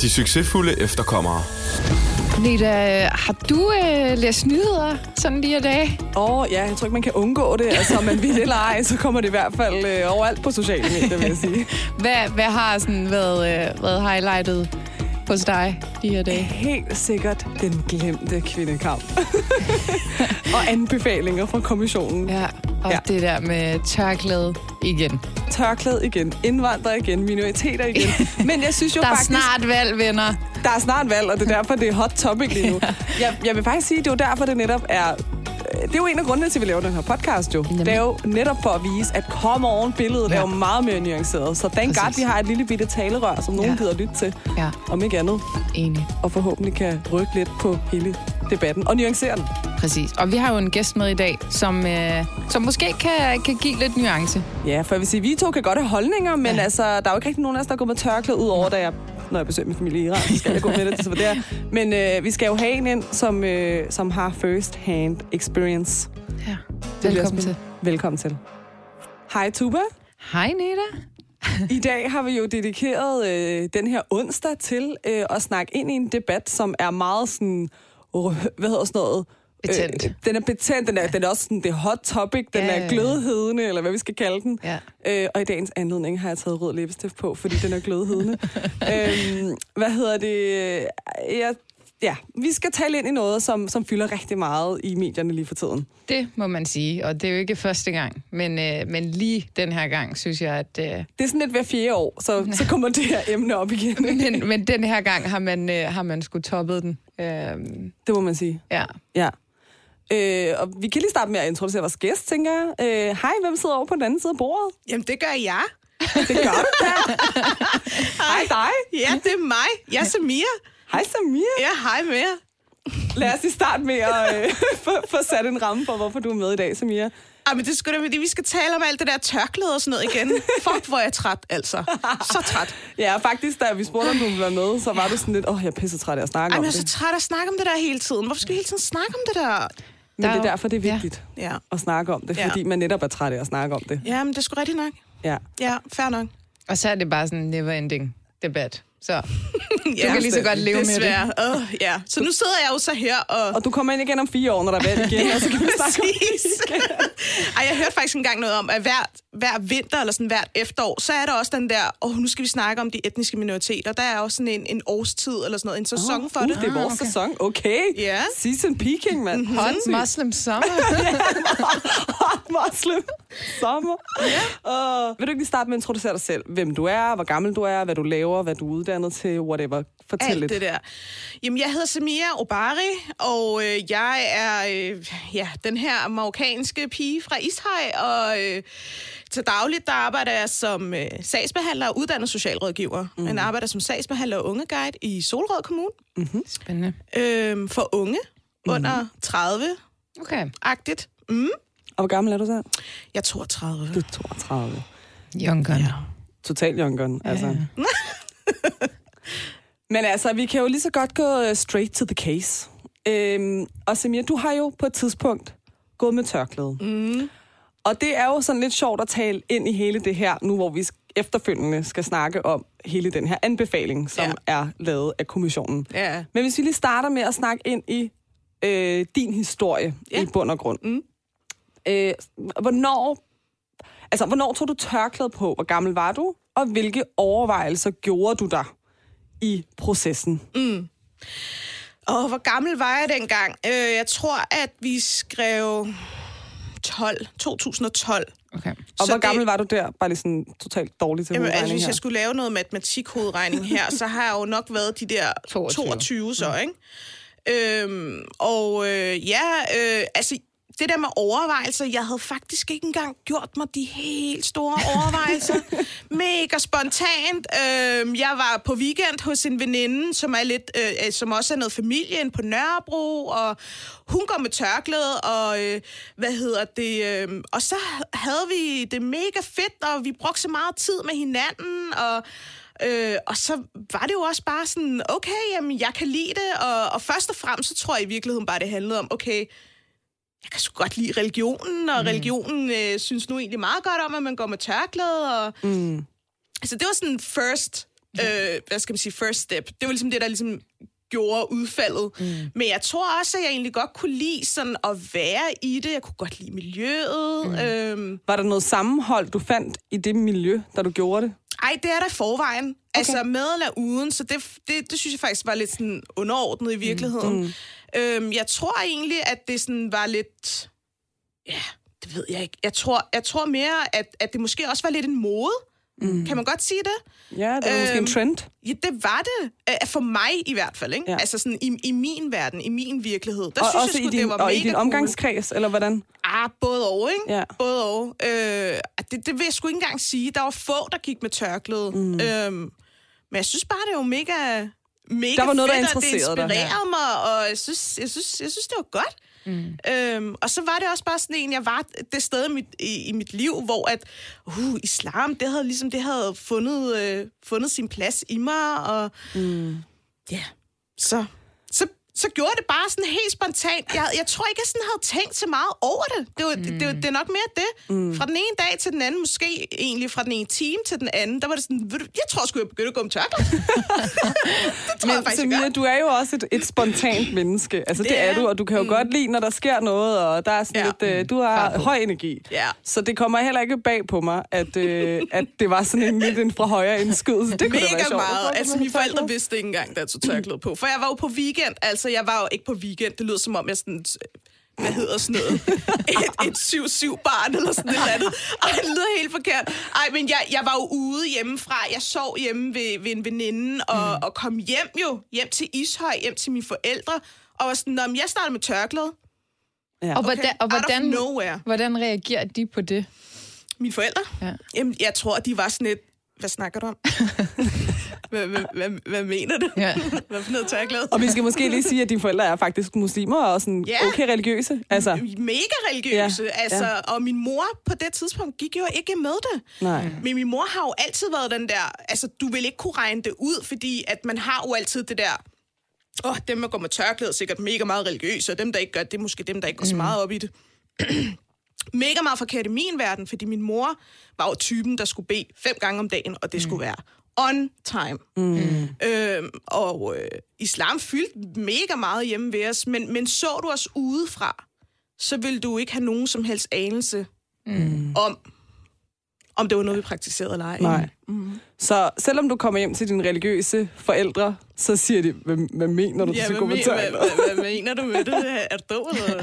De succesfulde efterkommere. Nita, har du øh, læst nyheder sådan de her dage? Åh, oh, ja, jeg tror ikke, man kan undgå det. Altså, om man vil eller ej, så kommer det i hvert fald øh, overalt på sociale medier, vil jeg sige. Hvad, hvad har sådan været, øh, været highlightet hos dig de her dage? Helt sikkert den glemte kvindekamp. og anbefalinger fra kommissionen. Ja, og Ja. ja. det der med tørklæde igen. Tørklæde igen, indvandrere igen, minoriteter igen. Men jeg synes jo Der er faktisk... snart valg, venner. Der er snart valg, og det er derfor, det er hot topic lige nu. Jeg, jeg vil faktisk sige, det er jo derfor, det netop er... Det er jo en af grundene til, at vi laver den her podcast jo. Nemlig. Det er jo netop for at vise, at come on, billedet ja. er Ja. jo meget mere nuanceret. Så thank Præcis. God, vi har et lille bitte talerør, som nogen ja. Ja. gider lytte til. Ja, Om ikke andet. enig. Og forhåbentlig kan rykke lidt på hele debatten og nuancere den. Præcis. Og vi har jo en gæst med i dag, som, øh, som måske kan, kan give lidt nuance. Ja, for jeg vil sige, vi to kan godt have holdninger, men ja. Altså, der er jo ikke rigtig nogen af os, der går med tørklæde, ud over, da jeg, når jeg besøger min familie i Iran, så skal jeg gå med det, så det er. Men øh, vi skal jo have en ind, som, øh, som har first hand experience. Ja. bliver Velkommen til. Velkommen til. Hej Tuba. Hej, Nita. I dag har vi jo dedikeret øh, den her onsdag til øh, at snakke ind i en debat, som er meget sådan, rø- hvad hedder sådan noget? Betændt. Øh, den er betændt, den er, den er også sådan, det er hot topic, den Ja, er ja, ja. glødhedende, eller hvad vi skal kalde den. Ja. Øh, og i dagens anledning har jeg taget rød læbestift på, fordi den er glødhedende. øhm, hvad hedder det? Jeg, ja, vi skal tale ind i noget, som, som fylder rigtig meget i medierne lige for tiden. Det må man sige, og det er jo ikke første gang. Men, øh, men lige den her gang, synes jeg, at... Øh, Det er sådan lidt hver fjerde år, så, så kommer det her emne op igen. men, men den her gang har man, øh, har man sgu toppet den. Øh, Det må man sige. ja. Ja. Øh, og vi kan lige starte med at introducere vores gæst, tænker jeg. Øh, hej, hvem sidder over på den anden side af bordet? Jamen, det gør jeg. Det gør du da. hej dig. Ja, det er mig. Jeg er Samia. Hej Samir. Ja, hej med jer. Lad os lige starte med at øh, få, sat en ramme for, hvorfor du er med i dag, Samir. Ej, men det er sgu da, fordi vi skal tale om alt det der tørklæde og sådan noget igen. Fuck, hvor er jeg træt, altså. Så træt. Ja, faktisk, da vi spurgte, om du ville være med, så var du sådan lidt, åh, oh, jeg er pisse træt af at snakke Ej, om men jeg er det. så træt af at snakke om det der hele tiden. Hvorfor skal vi hele tiden snakke om det der? Men Der er det er derfor, det er ja. vigtigt Ja. at snakke om det, Ja. fordi man netop er træt af at snakke om det. Ja, men det er sgu rigtigt nok. Ja. Ja, fair nok. Og så er det bare sådan en never-ending debat. Så ja, kan lige så godt leve med det. Desværre. Åh, ja. Så nu sidder jeg jo så her og... Og du kommer ind igen om fire år, når der er valg igen, og så kan vi snakke om det. Præcis. Ej, jeg hørte faktisk engang noget om, at hver, hver vinter eller sådan hvert efterår, så er der også den der, åh, oh, nu skal vi snakke om de etniske minoriteter. Der er også sådan en, en årstid eller sådan noget, en sæson oh, for uh, det. det er vores okay. sæson. Okay. Ja. Season peaking, mand. Mhm. hot Muslim summer. Hot Muslim. Sommer. Ja. Uh, vil du ikke lige starte med at introducere dig selv? Hvem du er, hvor gammel du er, hvad du laver, hvad du er uddannet til, whatever. Fortæl Alt lidt. det der. Jamen, jeg hedder Samia Obari, og øh, jeg er øh, ja, den her marokkanske pige fra Ishøj, og øh, til dagligt der arbejder jeg som øh, sagsbehandler og uddannet socialrådgiver. Mm. Jeg arbejder som sagsbehandler og ungeguide i Solrød Kommune Spændende. øh, for unge under 30-agtigt. Okay. Mm. Og hvor gammel er du så? Jeg er 32. Du er 32. Young gun. Ja. Total young gun, altså. Men altså, vi kan jo lige så godt gå øh, straight to the case. Øhm, og Samir, du har jo på et tidspunkt gået med tørklæde. Mm. Og det er jo sådan lidt sjovt at tale ind i hele det her, nu hvor vi efterfølgende skal snakke om hele den her anbefaling, som Ja. er lavet af kommissionen. Ja. Men hvis vi lige starter med at snakke ind i øh, din historie Ja. i bund og grund. Mm. Øh, hvornår, altså, hvornår tog du tørklæde på? Hvor gammel var du? Og hvilke overvejelser gjorde du der i processen? Og hvor gammel var jeg dengang? Øh, jeg tror, at vi skrev 12, 2012. Okay. Og Så hvor det- gammel var du der? Bare lige sådan totalt dårlig til Jamen, altså, hvis her. jeg skulle lave noget matematikhovedregning her, så har jeg jo nok været de der 22. 22, så, ikke? Øhm, og øh, ja, øh, altså det der med overvejelser, jeg havde faktisk ikke engang gjort mig de helt store overvejelser. Mega spontant. Øhm, jeg var på weekend hos en veninde, som er lidt, øh, øh, som også er noget familie inde på Nørrebro, og hun går med tørklæde, og øh, hvad hedder det, øh, og så havde vi det mega fedt, og vi brugte så meget tid med hinanden, og Øh, og så var det jo også bare sådan, okay, jamen, jeg kan lide det, og, og først og fremmest, så tror jeg i virkeligheden bare, det handlede om, okay, jeg kan sgu godt lide religionen, og mm. religionen øh, synes nu egentlig meget godt om, at man går med tørklæde. Og... Mm. Altså, det var sådan first, øh, hvad skal man sige, first step. Det var ligesom det, der ligesom gjorde udfaldet. Mm. Men jeg tror også, at jeg egentlig godt kunne lide sådan at være i det. Jeg kunne godt lide miljøet. Mm. Øhm. Var der noget sammenhold, du fandt i det miljø, da du gjorde det? Ej, det er der i forvejen. Okay. Altså med eller uden, så det, det, det synes jeg faktisk var lidt sådan underordnet i virkeligheden. Mm. Øhm, jeg tror egentlig, at det sådan var lidt... Ja, det ved jeg ikke. Jeg tror, jeg tror mere, at, at det måske også var lidt en mode. Mm. Kan man godt sige det? Ja, det var øhm, måske en trend. Ja, det var det. For mig i hvert fald. Ikke? Ja. Altså sådan i, i min verden, i min virkelighed. Der og synes også jeg sgu, i din, det var og mega i din omgangskreds, eller hvordan? Ah, både og, ikke? Ja. Både og. Øh, det, det vil jeg sgu ikke engang sige. Der var få, der gik med tørklæde. Mm. Øhm, men jeg synes bare, det var mega, mega der var noget, fedt, der interesserede og det inspirerede dig. mig, og jeg synes, jeg, synes, jeg synes, det var godt. Mm. Øhm, og så var det også bare sådan en, jeg var det sted i mit, i, i mit liv, hvor at, uh, islam, det havde ligesom, det havde fundet, øh, fundet sin plads i mig, og mm. ja, yeah. så, så så gjorde det bare sådan helt spontant. Jeg, jeg tror ikke, jeg sådan havde tænkt så meget over det. Det, var, mm. det, det, det er nok mere det. Mm. Fra den ene dag til den anden, måske egentlig fra den ene time til den anden, der var det sådan, ved du, jeg tror sgu, jeg begyndte at gå med tørklæde. det tror Men jeg faktisk, Samia, du er jo også et, et spontant menneske. Altså, det, Det er er du, og du kan jo mm. godt lide, når der sker noget, og der er sådan Ja. lidt, øh, du har Fart på. høj energi. Ja. Så det kommer heller ikke bag på mig, at, øh, at det var sådan en lidt en fra højre indskydelse. Det kunne da være Mega sjovt. meget. Altså, mine forældre vidste ikke engang, da jeg tog tørklæde på. For jeg var jo på weekend. Altså, jeg var jo ikke på weekend. Det lød som om, jeg sådan... Hvad hedder sådan noget? Et, et 7-7-barn eller sådan et eller andet. Ej, det lyder helt forkert. Ej, men jeg, jeg var jo ude hjemmefra. Jeg sov hjemme ved, ved en veninde, og, mm. og kom hjem jo. Hjem til Ishøj, hjem til mine forældre. Og var sådan, "Nå, men jeg startede med tørklæde. Ja. Og, hvordan, og hvordan, nowhere. hvordan reagerer de på det? Mine forældre? Ja. Jamen, jeg tror, de var sådan et... Hvad snakker du om? hvad, hvad, hvad, hvad mener du? Ja. hvad for noget tørklæde? Og vi skal måske lige sige, at dine forældre er faktisk muslimer og sådan Ja. okay religiøse. Altså, mega religiøse. Ja, altså, ja. Og min mor på det tidspunkt gik jo ikke med det. nej. Men min mor har jo altid været den der, altså du vil ikke kunne regne det ud, fordi at man har jo altid det der, åh, oh, dem der går med tørklæde er sikkert mega meget religiøse, og dem der ikke gør det, er måske dem, der ikke går så meget op i det. mega meget i min verden, fordi min mor var jo typen, der skulle bede fem gange om dagen, og det skulle være on time. Mm. Øhm, og øh, islam fyldte mega meget hjemme ved os, men, men så du os udefra, så ville du ikke have nogen som helst anelse mm. om, om det var noget, vi praktiserede eller ej. Nej. Så selvom du kommer hjem til dine religiøse forældre, så siger de, hvad, hvad mener du, du Ja, med men, hvad, tørklæde? hvad, hvad, mener du med det? Er du dum, hvad,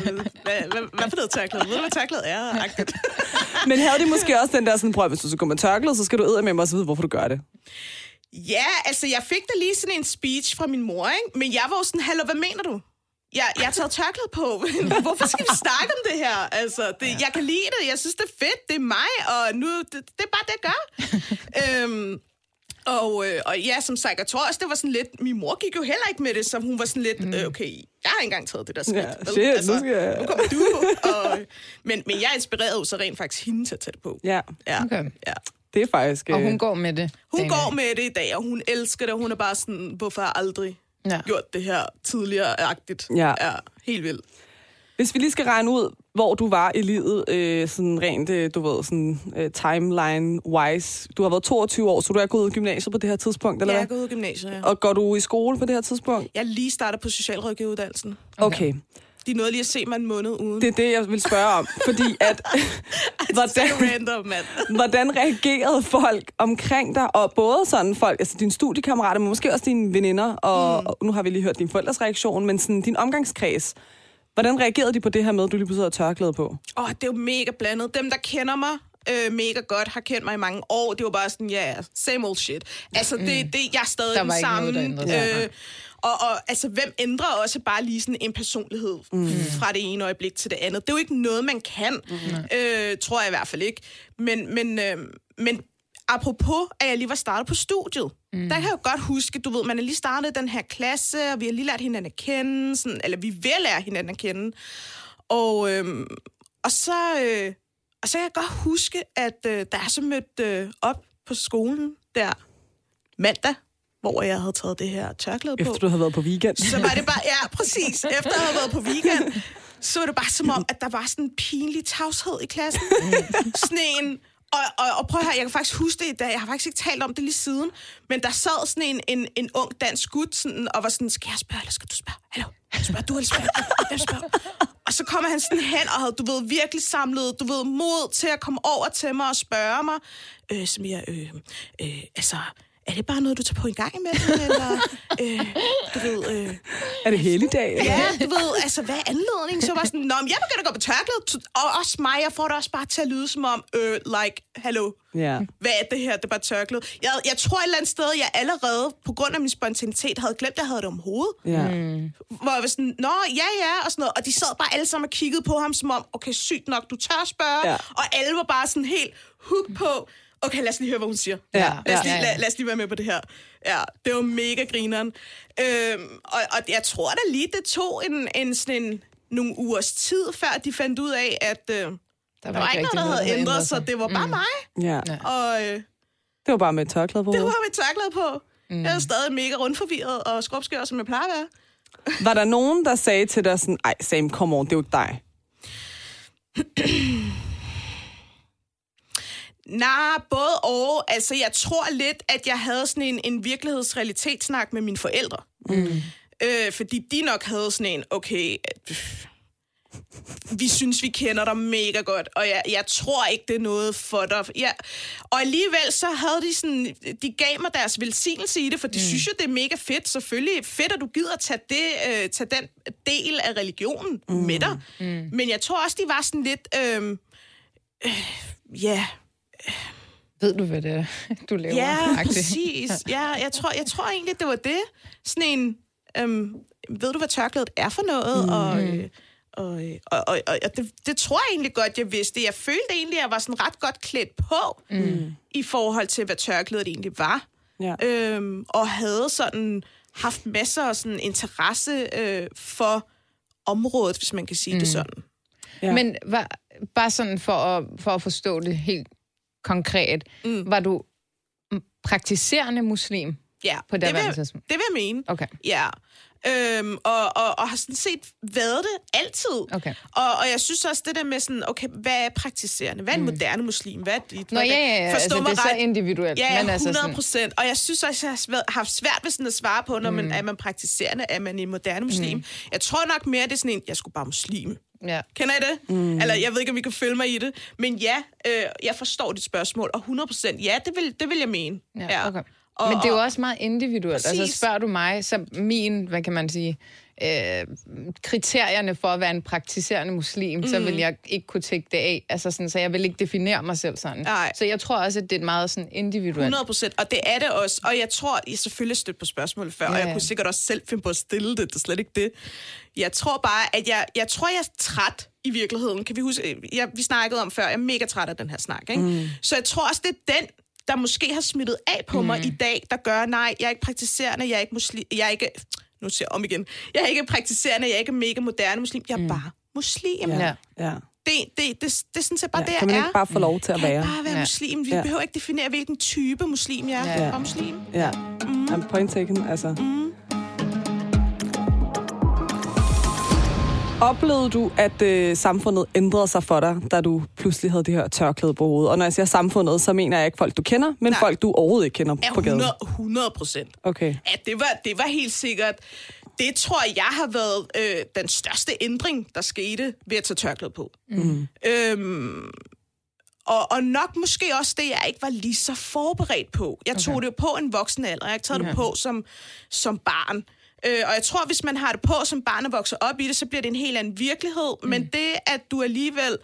hvad, hvad for noget tørklæde? Ved du, hvad tørklæde er? Agtigt. Men havde de måske også den der sådan, prøv, hvis du skal gå med tørklæde, så skal du æde med mig og så vide, hvorfor du gør det. Ja, altså jeg fik da lige sådan en speech fra min mor, ikke? Men jeg var jo sådan, hallo, hvad mener du? Jeg, jeg har taget tørklæde på. Hvorfor skal vi snakke om det her? Altså, det, jeg kan lide det. Jeg synes, det er fedt. Det er mig, og nu, det, det er bare det, jeg gør. øhm, og, øh, og ja, som sagt, jeg tror også, det var sådan lidt... Min mor gik jo heller ikke med det, så hun var sådan lidt... Øh, okay, jeg har ikke engang taget det der skridt. Ja, vel? Altså, shit, nu skal jeg- Nu kommer du. Og, men, men jeg inspirerede jo så rent faktisk hende til at tage det på. Ja, Ja, Okay. ja. det er faktisk... Og øh, hun går med det. Hun går med det i dag, og hun elsker det, og hun er bare sådan, hvorfor aldrig Ja. gjort det her tidligere-agtigt. Ja. ja helt vildt. Hvis vi lige skal regne ud, hvor du var i livet, øh, sådan rent, øh, du ved, sådan øh, timeline-wise. Du har været 22 år, så du er gået ud af gymnasiet på det her tidspunkt, eller Jeg er hvad? gået ud i gymnasiet, ja. Og går du i skole på det her tidspunkt? Jeg lige startet på socialrådgiveruddannelsen. Okay. De nåede lige at se mig en måned uden. Det er det, jeg vil spørge om. Fordi at... hvordan, Det er random, mand. hvordan reagerede folk omkring dig? Og både sådan folk, altså dine studiekammerater, men måske også dine veninder, og, mm. og nu har vi lige hørt din forældres reaktion, men sådan din omgangskreds. Hvordan reagerede de på det her med, at du lige pludselig havde tørklæde på? Åh, oh, det er jo mega blandet. Dem, der kender mig øh, mega godt, har kendt mig i mange år. Det var bare sådan, ja, yeah, same old shit. Altså, det, det, jeg er stadig den samme. noget, øh, og, og altså, hvem ændrer også bare lige sådan en personlighed mm. fra det ene øjeblik til det andet? Det er jo ikke noget, man kan, mm. øh, tror jeg i hvert fald ikke. Men, men, øh, men apropos, at jeg lige var startet på studiet, mm. der kan jeg jo godt huske, du ved, man er lige startet den her klasse, og vi har lige lært hinanden at kende, sådan, eller vi vil lære hinanden at kende. Og, øhm, og, så, øh, og så kan jeg godt huske, at øh, da jeg så mødte øh, op på skolen der mandag, hvor jeg havde taget det her tørklæde på, Efter du havde været på weekend. så var det bare, ja, præcis, efter at have været på weekend, så var det bare som om, at der var sådan en pinlig tavshed i klassen. sådan en, og, og, og prøv høre, jeg kan faktisk huske det i dag, jeg har faktisk ikke talt om det lige siden, men der sad sådan en, en, en ung dansk gut sådan, og var sådan, skal jeg spørge, eller skal du spørge? Hallo, spørger du, eller spørger Hvem spørger? Og så kommer han sådan hen og havde, du ved, virkelig samlet, du ved, mod til at komme over til mig og spørge mig, øh, som jeg, øh, øh, altså, er det bare noget, du tager på en gang imellem, eller, øh, du ved, øh, Er det helligdag? Ja, du ved, altså, hvad er anledningen? Så var sådan, Nå, men jeg begynder at gå på tørklæde, og også mig, jeg får det også bare til at lyde som om, øh, like, hallo, Ja. hvad er det her? Det er bare tørklæde. Jeg, jeg tror et eller andet sted, jeg allerede, på grund af min spontanitet, havde glemt, at jeg havde det om hovedet. Ja. Hvor jeg var sådan, nå, ja, ja, og sådan noget. Og de sad bare alle sammen og kiggede på ham, som om, okay, sygt nok, du tør spørge. Ja. Og alle var bare sådan helt hook på, okay, lad os lige høre, hvad hun siger. Ja, Lad os, ja, lige, ja. lad, lad os lige være med på det her. Ja, det var mega grineren. Øhm, og, og jeg tror da lige, det tog en, en, sådan en, nogle ugers tid, før de fandt ud af, at øh, der, der var ikke noget, der havde ændret sig. Det var bare mig. ja. Og øh, Det var bare med et tørklæde på det var mit tørklæde på. Mm. Jeg er stadig mega rundforvirret og skrubskør, som jeg plejer at være. Var der nogen, der sagde til dig sådan, ej Sam, kom on, det er jo dig. Nej, både og. Altså, jeg tror lidt, at jeg havde sådan en, en virkelighedsrealitetssnak med mine forældre. Mm. Øh, fordi de nok havde sådan en, okay, øh, vi synes, vi kender dig mega godt, og jeg, jeg tror ikke, det er noget for dig. Ja. Og alligevel så havde de sådan, de gav mig deres velsignelse i det, for de mm. synes jo, det er mega fedt. Selvfølgelig fedt, at du gider at tage, det, øh, tage den del af religionen mm. med dig. Mm. Men jeg tror også, de var sådan lidt, øh, øh, ja, Ved du, hvad det er, du laver? Ja, præcis. Ja, jeg tror, jeg tror egentlig, det var det. Sådan en, øhm, ved du, hvad tørklædet er for noget? Mm. Og, øh, og, øh, og, og, og, og det, det tror jeg egentlig godt, jeg vidste. Jeg følte egentlig, at jeg var sådan ret godt klædt på mm. i forhold til, hvad tørklædet egentlig var. Ja. Øhm, og havde sådan haft masser af sådan interesse øh, for området, hvis man kan sige mm. det sådan. Ja. Men var, bare sådan for at, for at forstå det helt konkret, mm. var du mm, praktiserende muslim? Ja, På det, daværende vil, det vil jeg mene. Okay. Ja. Øhm, og, og, og har sådan set været det altid. Okay. Og, og jeg synes også det der med sådan, okay, hvad er praktiserende? Hvad er en moderne muslim? Hvad er dit? Nå ja, ja, ja. Forstå Altså, mig det er så ret. individuelt. Ja, men altså 100 sådan, procent. Og jeg synes også, jeg har haft svært ved sådan at svare på, når man, er man praktiserende, er man en moderne muslim. Jeg tror nok mere, det er sådan en, jeg skulle bare muslim. Ja. Kender I det? Mm. Eller jeg ved ikke, om I kan følge mig i det. Men ja, øh, jeg forstår dit spørgsmål. Og 100 procent, ja, det vil, det vil jeg mene. Ja, okay. Og, Men det er jo og- også meget individuelt. Præcis. Altså spørger du mig, så min, hvad kan man sige, øh, kriterierne for at være en praktiserende muslim, mm. så vil jeg ikke kunne tække det af. Altså sådan, så jeg vil ikke definere mig selv sådan. Nej. Så jeg tror også, at det er meget sådan individuelt. 100 procent, og det er det også. Og jeg tror, jeg selvfølgelig stødt på spørgsmål før, ja, og Ja, jeg ja. kunne sikkert også selv finde på at stille det. Det er slet ikke det. Jeg tror bare, at jeg, jeg tror, jeg er træt i virkeligheden. Kan vi huske, jeg, vi snakkede om før, jeg er mega træt af den her snak. Ikke? Mm. Så jeg tror også, det er den, der måske har smittet af på mm. mig i dag, der gør, nej, jeg er ikke praktiserende, jeg er ikke muslim, jeg er ikke, nu siger jeg om igen, jeg er ikke praktiserende, jeg er ikke mega moderne muslim, jeg er mm. bare muslim. Ja. Ja. Det, det, det, det, det er sådan set bare Ja, det, kan jeg man er. ikke bare få lov til at Kan være? bare være Ja. muslim. Vi Ja. behøver ikke definere, hvilken type muslim jeg er. Ja. Jeg er muslim. Ja. Mm. Jamen, point taken, altså. Mm. Oplevede du, at øh, samfundet ændrede sig for dig, da du pludselig havde det her tørklæde på hovedet? Og når jeg siger samfundet, så mener jeg ikke folk, du kender, men Nej. folk, du overhovedet ikke kender Ja, på gaden. 100, 100 procent. Okay. Ja, det var, det var helt sikkert. Det tror jeg har været øh, den største ændring, der skete ved at tage tørklæde på. Mm. Øhm, og, og nok måske også det, jeg ikke var lige så forberedt på. Jeg tog det jo på en voksen alder. Jeg ikke taget det på som, som barn. Øh, og jeg tror, hvis man har det på som barn og vokser op i det, så bliver det en helt anden virkelighed. Mm. Men det, at du alligevel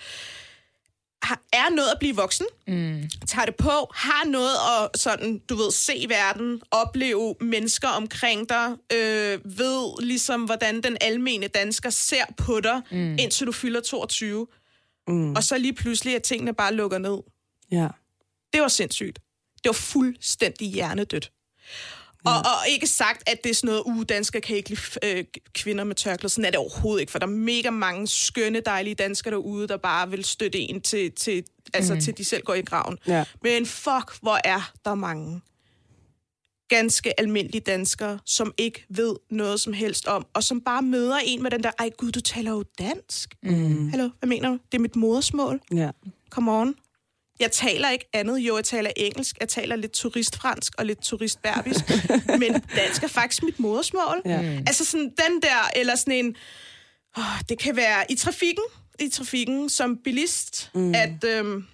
har, er noget at blive voksen, mm. tager det på, har noget at sådan, du ved, se verden, opleve mennesker omkring dig, øh, ved ligesom, hvordan den almene dansker ser på dig, mm. indtil du fylder 22. Mm. Og så lige pludselig, at tingene bare lukker ned. Ja. Det var sindssygt. Det var fuldstændig hjernedødt. Og, og ikke sagt, at det er sådan noget, uh, danskere kan ikke lide øh, kvinder med tørklæde. Sådan er det overhovedet ikke, for der er mega mange skønne, dejlige danskere derude, der bare vil støtte en til, til, altså, mm. til de selv går i graven. Ja. Men fuck, hvor er der mange ganske almindelige danskere, som ikke ved noget som helst om, og som bare møder en med den der, ej gud, du taler jo dansk. Mm. Hallo, hvad mener du? Det er mit modersmål. Ja. Come on. Jeg taler ikke andet. Jo, jeg taler engelsk. Jeg taler lidt turistfransk og lidt turistberbisk. men dansk er faktisk mit modersmål. Ja. Altså sådan den der, eller sådan en... Oh, det kan være i trafikken, i trafikken som bilist, mm. at... Øhm,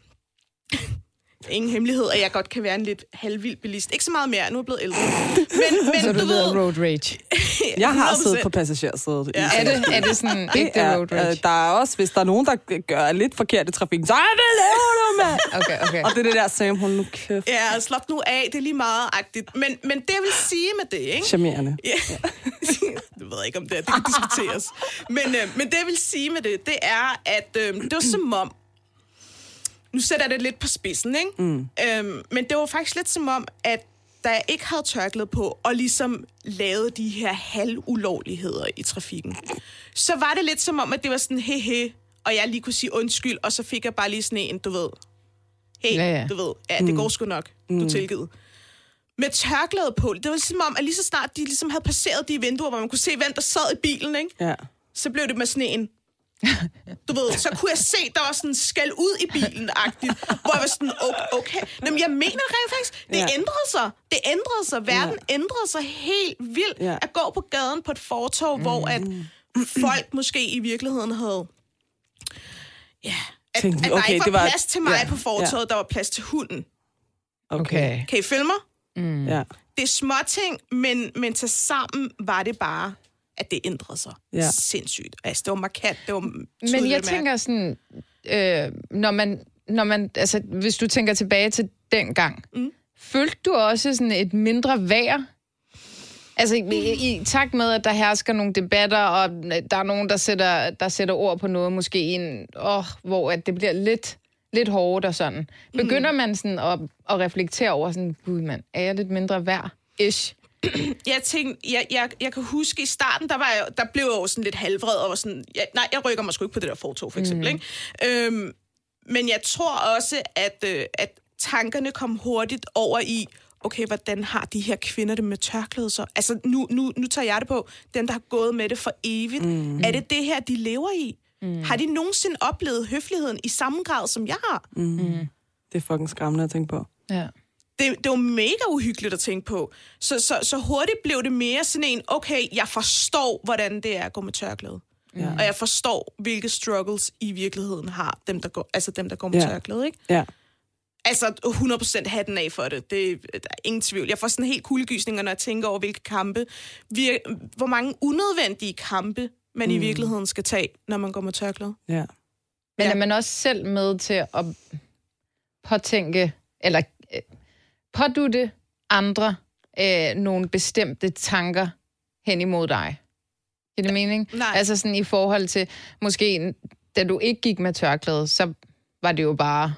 ingen hemmelighed, at jeg godt kan være en lidt halvvild bilist. Ikke så meget mere, nu er jeg blevet ældre. Men, men Så du du ved road rage. Jeg har 100%. siddet på passagersædet. Ja. Er det, er det sådan Det ægte er, road rage? øh, der er også, hvis der er nogen, der gør lidt forkert i trafikken, så "Ej, hvad laver du, mand? Okay, okay. Og det er det der, Sam, hold nu kæft. Ja, slap nu af, det er lige meget agtigt. Men, men det jeg vil sige med det, ikke? Charmerende. Ja. jeg ved ikke, om det er. Det kan diskuteres. Men, øh, men det, jeg vil sige med det, det er, at øh, det var som om... Nu sætter jeg det lidt på spidsen, ikke? Mm. Øhm, men det var faktisk lidt som om, at da jeg ikke havde tørklæde på, og ligesom lavede de her halvulovligheder i trafikken, så var det lidt som om, at det var sådan, he he, og jeg lige kunne sige undskyld, og så fik jeg bare lige sådan en, du ved, hey, Ja, ja, du ved, ja, det går sgu nok, du er tilgivet med tørklæde på. Det var som om, at lige så snart de ligesom havde passeret de vinduer, hvor man kunne se, hvem der sad i bilen, ikke? Ja. så blev det med sådan en... Du ved, så kunne jeg se, der var sådan skal ud i bilen-agtigt, hvor jeg var sådan, okay, okay. Jamen, jeg mener rent faktisk, det Ja. ændrede sig. Det ændrede sig. Verden ja. ændrede sig helt vildt. Ja. At gå på gaden på et fortov, mm. hvor at folk måske i virkeligheden havde... Ja, at, Tænkte, at der okay, ikke var, det var- plads til mig ja, på fortovet, ja. der var plads til hunden. Okay. Kan I følge mig? Ja. det er små ting, men, men til sammen var det bare, at det ændrede sig. Ja. Sindssygt. Altså, det var markant. Det var Men jeg tænker sådan, øh, når man, når man, altså, hvis du tænker tilbage til den gang, mm. følte du også sådan et mindre værd? Altså i, i takt med, at der hersker nogle debatter, og der er nogen, der sætter, der sætter ord på noget, måske en, åh, hvor at det bliver lidt, lidt hårdt og sådan. Begynder man sådan at, at reflektere over sådan, gud mand, er jeg lidt mindre værd? Ish. jeg tænkte, jeg, jeg, jeg kan huske i starten, der, var jeg, der blev jeg jo sådan lidt halvvred og var sådan, jeg, nej, jeg rykker mig sgu ikke på det der fortog, for eksempel. Mm. Ikke? Øhm, men jeg tror også, at, øh, at tankerne kom hurtigt over i, okay, hvordan har de her kvinder det med tørklæde så? Altså, nu, nu, nu tager jeg det på, den, der har gået med det for evigt. Mm. Er det det her, de lever i? Mm. Har de nogensinde oplevet høfligheden i samme grad, som jeg har? Det er fucking skræmmende at tænke på. Ja. Det, det var mega uhyggeligt at tænke på. Så, så, så hurtigt blev det mere sådan en, okay, jeg forstår, hvordan det er at gå med tørklæde. Ja. Og jeg forstår, hvilke struggles i virkeligheden har dem, der går, altså dem, der går med Ja. tørklæde, ikke? Ja. Altså 100% hatten af for det. det. Der er ingen tvivl. Jeg får sådan helt kuldegysninger, når jeg tænker over, hvilke kampe, vir, hvor mange unødvendige kampe, man mm. i virkeligheden skal tage, når man går med tørklæde. Ja. Men Ja. er man også selv med til at påtænke, eller pådutte andre øh, nogle bestemte tanker hen imod dig? Giver det mening? nej. Altså sådan i forhold til, måske da du ikke gik med tørklæde, så var det jo bare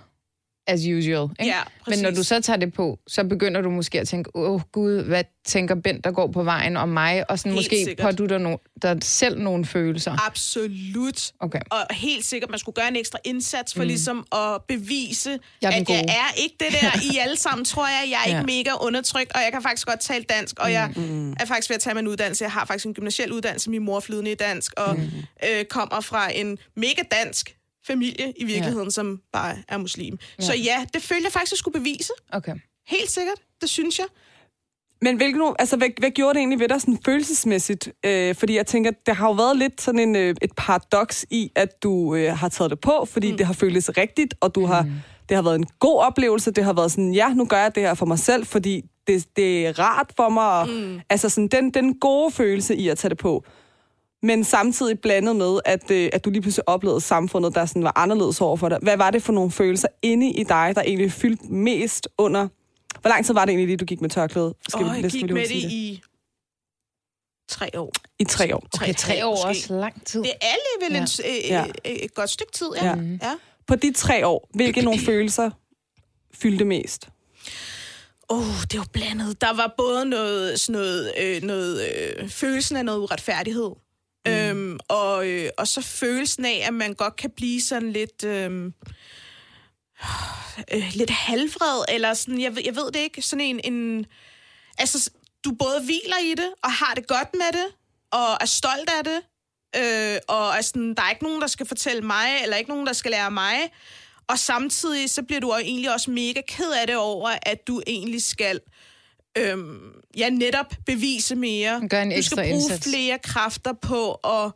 as usual. Ikke? Ja, Men når præcis. du så tager det på, så begynder du måske at tænke, åh oh, gud, hvad tænker Bent, der går på vejen om mig? Og sådan Helt måske sikkert. pådutter no, der selv nogle følelser. Absolut. Okay. Og helt sikkert, man skulle gøre en ekstra indsats for mm. ligesom at bevise, Jeg at jeg gode. er ikke det der. I alle sammen tror jeg, jeg er Ja. ikke mega undertrykt, og jeg kan faktisk godt tale dansk, og jeg Mm. er faktisk ved at tage min uddannelse. Jeg har faktisk en gymnasiel uddannelse, min mor flydende i dansk, og Mm. øh, kommer fra en mega dansk familie i virkeligheden, ja. som bare er muslim. Ja. Så ja, det følte jeg faktisk, at skulle bevise. Okay. Helt sikkert. Det synes jeg. Men hvilke, nu- altså, hvad, hvad gjorde det egentlig ved dig sådan følelsesmæssigt? Øh, fordi jeg tænker, der har jo været lidt sådan en, øh, et paradoks i, at du øh, har taget det på, fordi mm. det har føltes rigtigt, og du har, det har været en god oplevelse. Det har været sådan, ja, nu gør jeg det her for mig selv, fordi det, det er rart for mig. Og, mm. Altså sådan, den, den gode følelse i at tage det på. Men samtidig blandet med, at, øh, at du lige pludselig oplevede samfundet, der sådan var anderledes over for dig. Hvad var det for nogle følelser inde i dig, der egentlig fyldte mest under... Hvor lang tid var det egentlig, lige, du gik med tørklæde? Skal Og jeg næsten gik lige med sige det i tre år. I tre år. Okay, tre år er måske. også lang tid. Det er alligevel Ja. en, øh, Ja. øh, et godt stykke tid, ja. Ja. ja. ja. På de tre år, hvilke nogle følelser fyldte mest? Åh, oh, det var blandet. Der var både noget, sådan noget, øh, noget øh, følelsen af noget uretfærdighed, mm. øhm, og, øh, og så følelsen af, at man godt kan blive sådan lidt... Øh, øh, lidt halvvred, eller sådan, jeg, ved- jeg ved det ikke, sådan en, en altså, du både hviler i det, og har det godt med det, og er stolt af det, øh, og er sådan, der er ikke nogen, der skal fortælle mig, eller ikke nogen, der skal lære mig. Og samtidig så bliver du jo egentlig også mega ked af det over, at du egentlig skal øhm, ja, netop bevise mere. Gør en du skal bruge indsats. flere kræfter på at,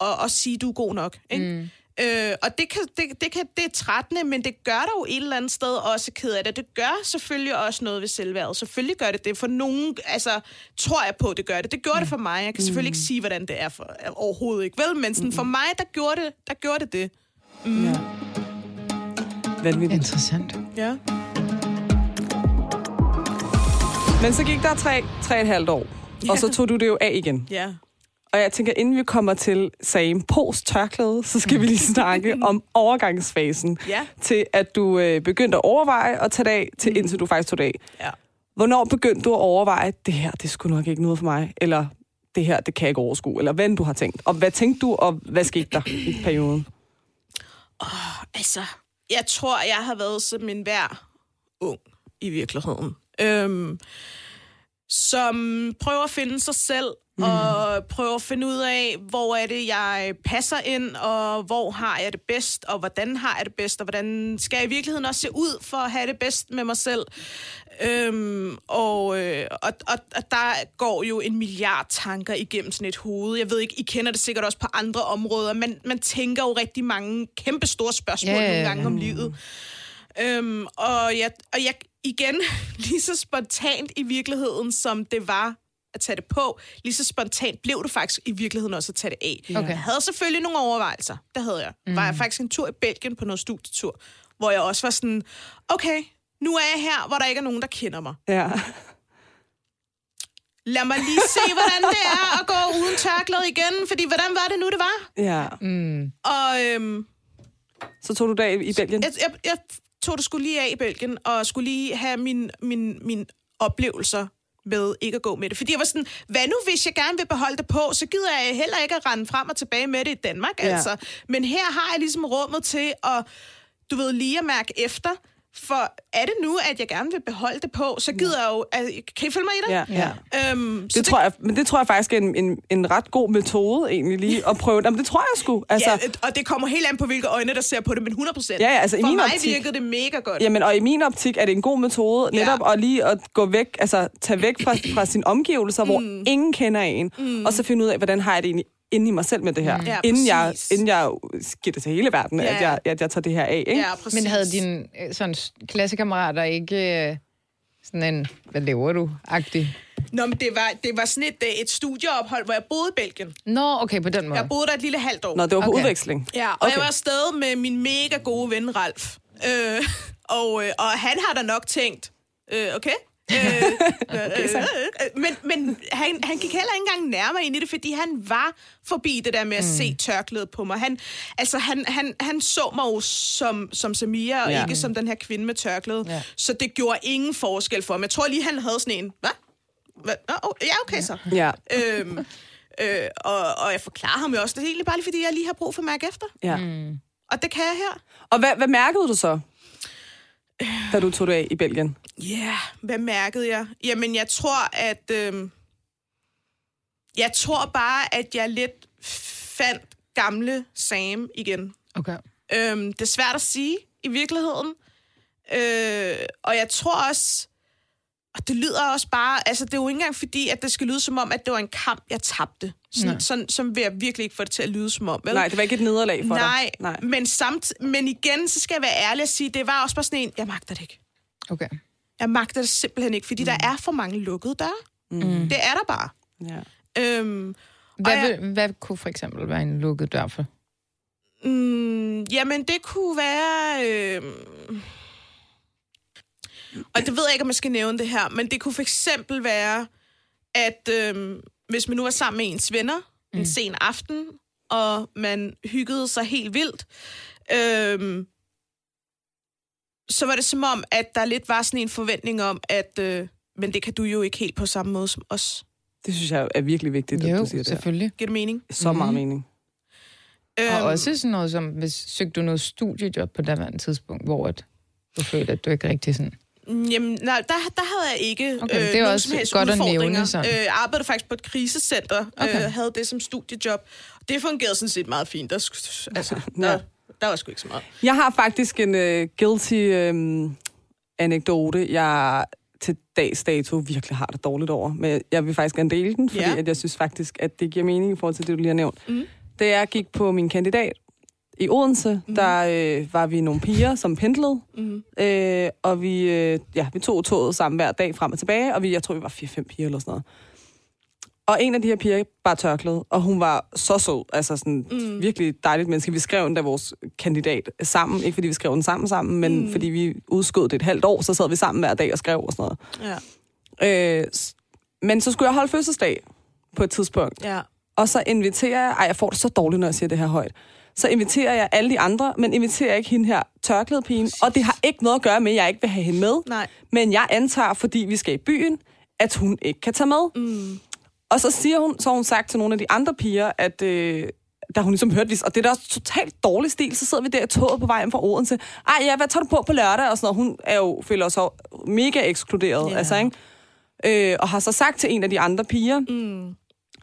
at, at sige, at du er god nok. Ikke? Mm. Øh, og det, kan, det, det, kan, det er trættende, men det gør dig jo et eller andet sted også ked af det. Det gør selvfølgelig også noget ved selvværdet. Selvfølgelig gør det det. For nogen, altså, tror jeg på, det gør det. Det gjorde det for mig. Jeg kan selvfølgelig ikke sige, hvordan det er for, overhovedet ikke. Vel, men sådan, for mig, der gjorde det, der gjorde det det. Ja. Vanvittigt. Interessant. Ja. Men så gik der tre, tre og et halvt år, og så tog du det jo af igen. Ja. Og jeg tænker, inden vi kommer til sagen post tørklæde, så skal vi lige snakke om overgangsfasen Ja. til, at du øh, begyndte at overveje at tage af, til indtil du faktisk tog af. Ja. Hvornår begyndte du at overveje, det her, det skulle nok ikke noget for mig, eller det her, det kan jeg ikke overskue, eller hvad du har tænkt? Og hvad tænkte du, og hvad skete der i perioden? Altså, jeg tror, jeg har været som en hver ung i virkeligheden. Øhm, som prøver at finde sig selv, mm. og prøver at finde ud af, hvor er det, jeg passer ind, og hvor har jeg det bedst, og hvordan har jeg det bedst, og hvordan skal jeg i virkeligheden også se ud for at have det bedst med mig selv. Øhm, og, øh, og, og, og der går jo en milliard tanker igennem sådan et hoved. Jeg ved ikke, I kender det sikkert også på andre områder. Man, man tænker jo rigtig mange kæmpe store spørgsmål ja, nogle gange om livet. Øhm, og, jeg, og jeg, igen, lige så spontant i virkeligheden, som det var at tage det på, lige så spontant blev det faktisk i virkeligheden også at tage det af. Okay. Jeg havde selvfølgelig nogle overvejelser. Det havde jeg. Mm. Var jeg faktisk en tur i Belgien på noget studietur, hvor jeg også var sådan, okay, nu er jeg her, hvor der ikke er nogen, der kender mig. Ja. Lad mig lige se, hvordan det er at gå uden tørklæde igen, fordi hvordan var det nu, det var? ja. Og øhm, Så tog du af i Belgien? jeg, jeg, jeg tog det skulle lige af i Belgien, og skulle lige have min, min, min oplevelser med ikke at gå med det. Fordi jeg var sådan, hvad nu hvis jeg gerne vil beholde det på, så gider jeg heller ikke at rende frem og tilbage med det i Danmark, Ja. altså. Men her har jeg ligesom rummet til at, du ved, lige at mærke efter, for er det nu, at jeg gerne vil beholde det på, så gider jeg jo... Altså, kan I følge mig i det? Ja, ja. Øhm, så Det tror jeg, men det tror jeg faktisk er en, en, en ret god metode, egentlig lige at prøve. Jamen, det tror jeg sgu. Altså, Ja, og det kommer helt an på, hvilke øjne, der ser på det, men 100 procent. Ja, ja, altså, i For min mig optik- virkede det mega godt. Jamen, og i min optik er det en god metode netop at lige at gå væk, altså tage væk fra, fra sine omgivelser, mm. hvor ingen kender en, mm. og så finde ud af, hvordan har jeg det egentlig inde i mig selv med det her, Ja, inden, jeg, inden jeg giver det til hele verden, Ja. at, jeg, at jeg tager det her af. Ikke? Ja, præcis. Men havde dine øh, sådan, klassekammerater ikke øh, sådan en, hvad laver du-agtig? Nå, men det var, det var sådan et, øh, et studieophold, hvor jeg boede i Belgien. Nå, okay, på den måde. Jeg boede der et lille halvt år. Nå, det var på Okay. udveksling. Ja, og okay. jeg var afsted med min mega gode ven, Ralf. Øh, og, og han har da nok tænkt, øh, okay... Øh, øh, øh, øh, men men han, han gik heller ikke engang nærmere ind i det, fordi han var forbi det der med at mm. se tørklædet på mig. Han, altså, han, han, han så mig jo som, som Samia, og Ja. ikke som den her kvinde med tørklædet. Ja. Så det gjorde ingen forskel for ham. Jeg tror lige, han havde sådan en... Hvad? Nå, oh, ja, okay så. Ja. øhm, øh, og, og jeg forklarer ham jo også, det er egentlig bare lige, fordi jeg lige har brug for at mærke efter. ja. Og det kan jeg her. Og hvad, hvad mærkede du så, da du tog det af i Belgien? Ja, yeah, hvad mærkede jeg? Jamen, jeg tror, at... Øhm, jeg tror bare, at jeg lidt fandt gamle Sam igen. Okay. Øhm, det er svært at sige i virkeligheden. Øh, og jeg tror også... Og det lyder også bare... Altså, det er jo ikke engang fordi, at det skal lyde som om, at det var en kamp, jeg tabte. Sådan, sådan, som vil jeg virkelig ikke få det til at lyde som om. Vel? Nej, det var ikke et nederlag for Nej, dig. Nej, Men, samt, men igen, så skal jeg være ærlig og sige, det var også bare sådan en, jeg magter det ikke. okay. Jeg magter det simpelthen ikke, fordi mm. der er for mange lukkede døre. Mm. Det er der bare. ja. Øhm, Hvad, jeg- vil, hvad kunne for eksempel være en lukket dør for? mm, jamen, det kunne være... Øhm, og det ved jeg ikke, om jeg skal nævne det her, men det kunne for eksempel være, at øhm, hvis man nu var sammen med ens venner mm. en sen aften, og man hyggede sig helt vildt, øhm, så var det som om, at der lidt var sådan en forventning om, at øh, men det kan du jo ikke helt på samme måde som os. Det synes jeg er virkelig vigtigt, at Jo, du siger det. her. selvfølgelig. Giver det mening? Så meget mening. Øhm, Og også sådan noget som, hvis søgte du noget studiejob på daværende tidspunkt, hvor at du følte, at du ikke rigtig sådan... Jamen, nej, der, der havde jeg ikke øh, Okay, det er nogen også som helst godt at udfordringer. nævne sådan. Øh, jeg arbejdede faktisk på et krisecenter, okay. øh, havde det som studiejob. Det fungerede sådan set meget fint. Der, altså, der, der var sgu ikke så meget. Jeg har faktisk en uh, guilty um, anekdote, jeg til dags dato virkelig har det dårligt over. Men jeg vil faktisk gerne dele den, fordi Ja. at jeg synes faktisk, at det giver mening i forhold til det, du lige har nævnt. Mm. Da jeg gik på min kandidat i Odense, mm. der øh, var vi nogle piger, som pendlede. Mm. Øh, og vi, øh, ja, vi tog toget sammen hver dag frem og tilbage, og vi, jeg tror, vi var 4-5 piger eller sådan noget. Og en af de her piger bare tørklæde, og hun var så sød, altså sådan mm. virkelig dejligt menneske. Vi skrev endda vores kandidat sammen, ikke fordi vi skrev den sammen sammen, men mm. fordi vi udskød det et halvt år, så sad vi sammen hver dag og skrev og sådan noget. Ja. Øh, men så skulle jeg holde fødselsdag på et tidspunkt, Ja. og så inviterer jeg, ej jeg får det så dårligt, når jeg siger det her højt, så inviterer jeg alle de andre, men inviterer ikke hende her tørklædepigen, og det har ikke noget at gøre med, at jeg ikke vil have hende med, Nej. men jeg antager, fordi vi skal i byen, at hun ikke kan tage med. Mm. Og så siger hun, så har hun sagt til nogle af de andre piger, at øh, da hun ligesom hørte, og det er da også totalt dårlig stil, så sidder vi der i toget på vejen fra Odense. Ej, ja, hvad tager du på på lørdag? Og sådan noget. Hun er jo, føler sig mega ekskluderet, Ja. altså, ikke? Øh, og har så sagt til en af de andre piger, mm.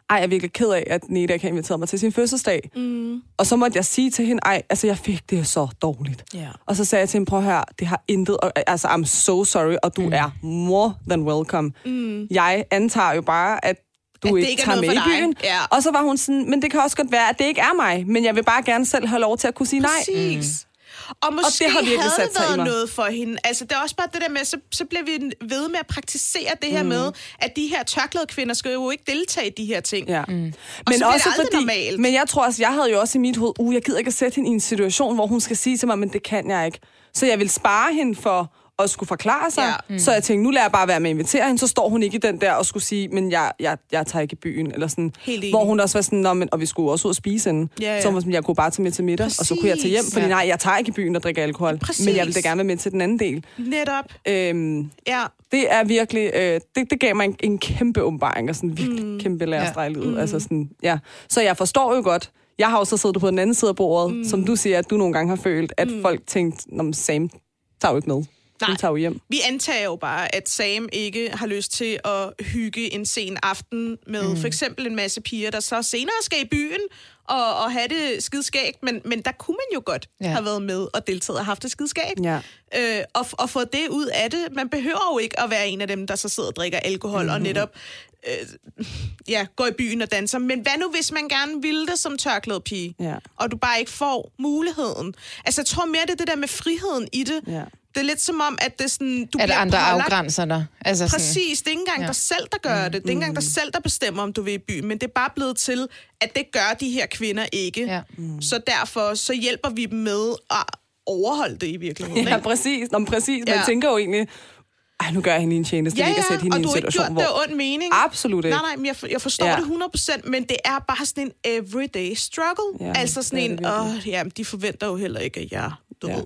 Ej, jeg er virkelig ked af, at Neda ikke har inviteret mig til sin fødselsdag. Mm. Og så måtte jeg sige til hende, ej, altså jeg fik det så dårligt. Ja. Og så sagde jeg til hende, prøv at høre, det har intet, og, altså I'm so sorry, og du mm. er more than welcome. Mm. Jeg antager jo bare, at du At det ikke, ikke er tager noget med i for dig. byen. Ja. Og så var hun sådan, men det kan også godt være, at det ikke er mig, men jeg vil bare gerne selv have lov til at kunne sige nej. Præcis. Og måske det har virkelig havde sat sig i været mig. noget for hende. Altså, det er også bare det der med, så, så bliver vi ved med at praktisere det her mm. med, at de her tørklæde kvinder skal jo ikke deltage i de her ting. Ja. Mm. Og så bliver det aldrig normalt. Men jeg tror også, jeg havde jo også i mit hoved, uh, jeg gider ikke at sætte hende i en situation, hvor hun skal sige til mig, men det kan jeg ikke. Så jeg vil spare hende for at skulle forklare sig. Ja. Mm. Så jeg tænkte, nu lader jeg bare være med at invitere hende, så står hun ikke i den der og skulle sige, men jeg, jeg, jeg tager ikke i byen. Eller sådan. Helt. Hvor hun også var sådan, Nå, men, og vi skulle også ud og spise hende. Ja, ja. Så hun var sådan, jeg kunne bare tage med til middag, og så kunne jeg tage hjem, Præcis. fordi Ja. nej, jeg tager ikke i byen og drikker alkohol. Præcis. Men jeg vil da gerne være med til den anden del. Netop. Øhm, Ja. det er virkelig, øh, det, det gav mig en, en kæmpe åbenbaring, og sådan en virkelig mm. kæmpe lærestreg i livet. Mm. Altså sådan, ja. Så jeg forstår jo godt, jeg har jo så siddet på den anden side af bordet, mm. som du siger, at du nogle gange har følt, at mm. folk tænkte, Nå, men Sam tager jo ikke med. Nej. Hun tager jo hjem. Vi antager jo bare, at Sam ikke har lyst til at hygge en sen aften med mm. for eksempel en masse piger, der så senere skal i byen og, og have det skidskægt. Men, men der kunne man jo godt ja. Have været med og deltaget og haft det skidskægt. Ja. Øh, og, og få det ud af det. Man behøver jo ikke at være en af dem, der så sidder og drikker alkohol mm-hmm. og netop øh, ja, går i byen og danser. Men hvad nu, hvis man gerne ville det som tørklæde pige, Ja. og du bare ikke får muligheden? Altså, jeg tror mere, det er det der med friheden i det. Ja. Det er lidt som om, at det er sådan, du At bliver andre pålagt- afgrænser dig. Altså sådan, Præcis, det er ikke engang Ja. dig selv, der gør det. Det er ikke engang dig selv, der bestemmer, om du vil i byen. Men det er bare blevet til, at det gør de her kvinder ikke. Ja. Så derfor så hjælper vi dem med at overholde det i virkeligheden. Ja, ikke? præcis. Nå, præcis. Man Ja. tænker jo egentlig, ej, nu gør jeg hende en tjeneste, Ja, ja, ikke at sætte hende og i du en har ikke situation, gjort det hvor... af ond mening. Absolut ikke. Nej, nej, men jeg, for- jeg forstår Ja. det 100%, men det er bare sådan en everyday struggle. Ja, altså sådan det en, det åh, ja, de forventer jo heller ikke, at jeg, du Ja. ved.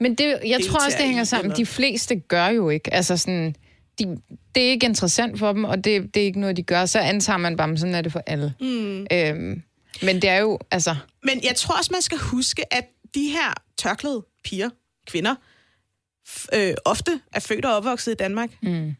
Men det, jeg tror også, deltager det hænger sammen. De fleste gør jo ikke. Altså sådan, de, det er ikke interessant for dem, og det, det er ikke noget, de gør. Så antager man bare, at sådan er det for alle. Mm. Øhm, men det er jo, altså... Men jeg tror også, man skal huske, at de her tørklæde piger, kvinder, øh, ofte er født og opvokset i Danmark. Mm.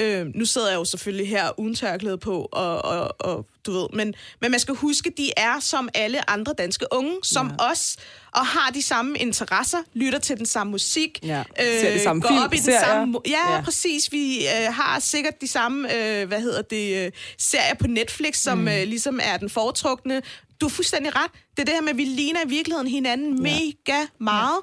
Øh, nu sidder jeg jo selvfølgelig her uden tørklæde på, og, og, og du ved, men, men man skal huske, de er som alle andre danske unge, som ja. os, og har de samme interesser, lytter til den samme musik, Ja. Ser de samme går film, op i den serier. samme... Ja, Ja. ja, præcis. Vi øh, har sikkert de samme, øh, hvad hedder det, øh, serier på Netflix, som mm. øh, ligesom er den foretrukne. Du har fuldstændig ret. Det er det her med, at vi ligner i virkeligheden hinanden ja. mega meget.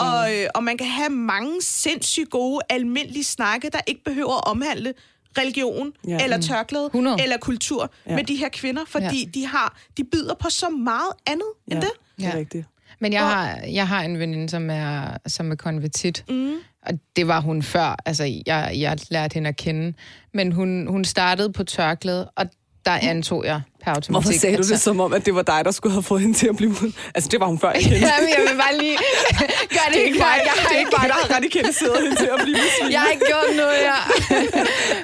Ja, og, øh, og man kan have mange sindssygt gode, almindelige snakke, der ikke behøver at omhandle religion, Ja. ja. eller tørklæde, 100. eller kultur Ja. med de her kvinder, fordi Ja. de har de byder på så meget andet Ja, end det. det er Ja. rigtigt. Men jeg har, jeg har en veninde, som er, som er konvertit. Mm. Og det var hun før. Altså, jeg, jeg lærte hende at kende. Men hun, hun startede på tørklæde, og der antog jeg per automatik. Hvorfor sagde du at det som om, at det var dig, der skulle have fået hende til at blive... Altså, det var hun før, ikke? Ja, men jeg vil bare lige gøre det, Det ikke mig, Jeg det er ikke, mig, der har radikaliseret hende til at blive muslim. jeg har ikke gjort noget, ja.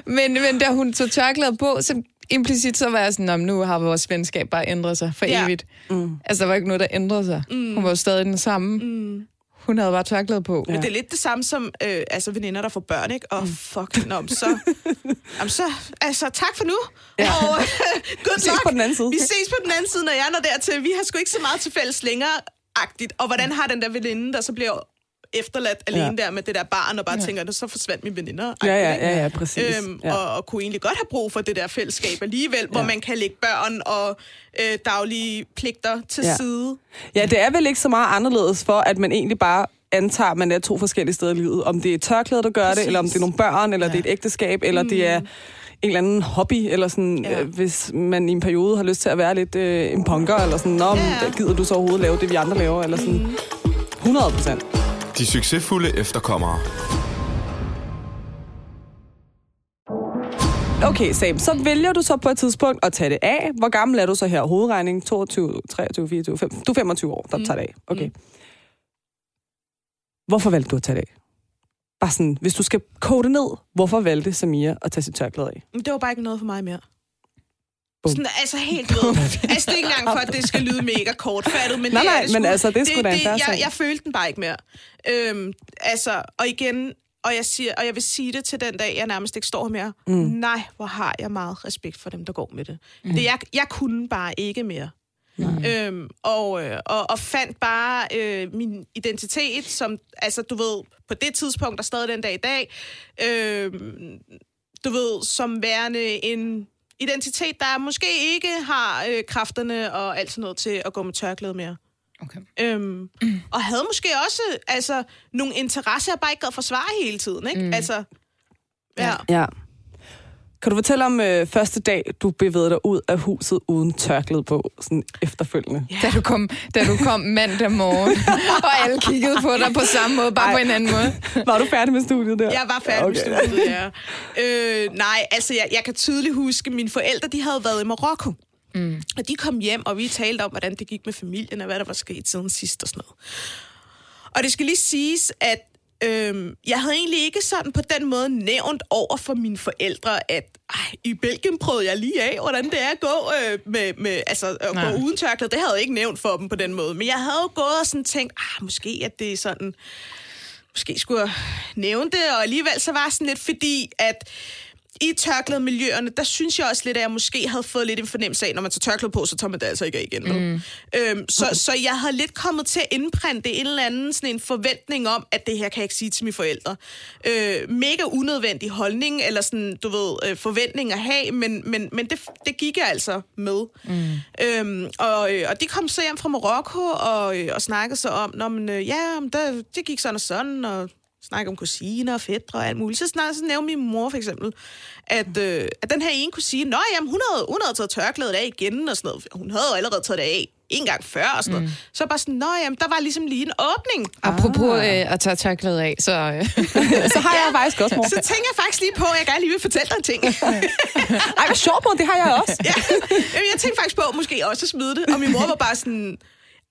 men, men da hun tog tørklædet på, så implicit så var jeg sådan, "Nå, men nu har vores venskab bare ændret sig for Ja. evigt. Mm. Altså, der var ikke noget, der ændrede sig. Mm. Hun var jo stadig den samme. Mm. Hun havde bare tørklæde på. Men det er lidt det samme som øh, altså veninder, der får børn, ikke? Og fuck, nå, men så, jamen så, altså tak for nu. Ja. Og øh, good Vi ses luck. på den anden side. Vi ses på den anden side, når jeg når dertil. Vi har sgu ikke så meget til fælles længere, agtigt. Og hvordan har den der veninde, der så bliver efterladt alene Ja. der med det der barn, og bare ja. tænker, "Nå, så forsvandt min veninder. Ja, ja, ja, ja, præcis. Øhm, ja. og, og kunne egentlig godt have brug for det der fællesskab alligevel, hvor Ja. man kan lægge børn og øh, daglige pligter til Ja. side. Ja, det er vel ikke så meget anderledes for, at man egentlig bare antager, at man er to forskellige steder i livet. Om det er tørklæder, der gør Præcis. det, eller om det er nogle børn, eller ja. det er et ægteskab, eller mm. det er en eller anden hobby, eller sådan, ja. Øh, hvis man i en periode har lyst til at være lidt øh, en punker, eller sådan, Nå. Ja. gider du så overhovedet lave det, vi andre laver, eller sådan. Mm. 100 procent. De succesfulde efterkommere. Okay, Sam, så vælger du så på et tidspunkt at tage det af. Hvor gammel er du så her? Hovedregning 22, 23, 24, 5. Du er 25 år, der mm. tager det af. Okay. Mm. Hvorfor valgte du at tage det af? Bare sådan, hvis du skal kode det ned, hvorfor valgte Samia at tage sit tørklæde af? Men det var bare ikke noget for mig mere. Bum. Sådan, altså helt ved. altså det er ikke engang for, at det skal lyde mega kortfattet, men Nej, det er nej, det men sgu. altså, det er sgu da en fair jeg, jeg følte den bare ikke mere. Øhm, altså, og igen, og jeg, siger, og jeg vil sige det til den dag, jeg nærmest ikke står mere. Mm. Nej, hvor har jeg meget respekt for dem, der går med det. Mm. det jeg, jeg kunne bare ikke mere. Øhm, og, øh, og, og fandt bare øh, min identitet, som, altså du ved, på det tidspunkt, og stadig den dag i dag, øh, du ved, som værende en identitet, der måske ikke har øh, kræfterne og alt sådan noget til at gå med tørklæde mere. Okay. Øhm, og havde måske også altså, nogle interesser, jeg bare ikke gad forsvare hele tiden. Ikke? Mm. Altså, ja. Ja. Kan du fortælle om øh, første dag, du bevægede dig ud af huset uden tørklæde på, sådan efterfølgende? Ja. Da du kom, da du kom mandag morgen, og alle kiggede på dig på samme måde, bare Ej. På en anden måde. Var du færdig med studiet der? Jeg var færdig okay. Okay. med studiet, ja. Øh, nej, altså jeg, jeg kan tydeligt huske, at mine forældre de havde været i Marokko. Mm. Og de kom hjem, og vi talte om, hvordan det gik med familien, og hvad der var sket siden sidst og sådan noget. Og det skal lige siges, at øhm, jeg havde egentlig ikke sådan på den måde nævnt over for mine forældre, at ej, i Belgien prøvede jeg lige af, hvordan det er at gå, øh, med, med, altså, at Nej. gå uden tørklæde. Det havde jeg ikke nævnt for dem på den måde. Men jeg havde jo gået og sådan tænkt, ah, måske at det er sådan måske skulle jeg nævne det, og alligevel så var det sådan lidt fordi, at i tørklædemiljøerne, der synes jeg også lidt, at jeg måske havde fået lidt en fornemmelse af, når man tager tørklæde på, så tager man det altså ikke af igen. Mm. Øhm, så, så jeg havde lidt kommet til at indprinte en eller anden sådan en forventning om, at det her kan jeg ikke sige til mine forældre. Øh, mega unødvendig holdning, eller sådan, du ved, øh, forventning at have, men, men, men det, det gik jeg altså med. Mm. Øhm, og, øh, og de kom så hjem fra Marokko og, øh, og snakkede så om, Nå, men, øh, ja, der, det gik sådan og sådan, og snakke om kusiner og fædre og alt muligt. Så, snakker, så nævnte min mor for eksempel, at, øh, at den her ene kusine, nå jamen, hun havde, hun havde taget tørklædet af igen og sådan noget. Hun havde jo allerede taget det af en gang før og sådan noget. Så bare sådan, nå jamen, der var ligesom lige en åbning. Apropos øh, at tage tørklæde af, så... Øh, Så har jeg faktisk også, mor. Så tænker jeg faktisk lige på, at jeg gerne lige vil fortælle dig en ting. Ej, hvor sjovt, mor, det har jeg også. ja. Jamen, jeg tænkte faktisk på måske også at smide det. Og min mor var bare sådan...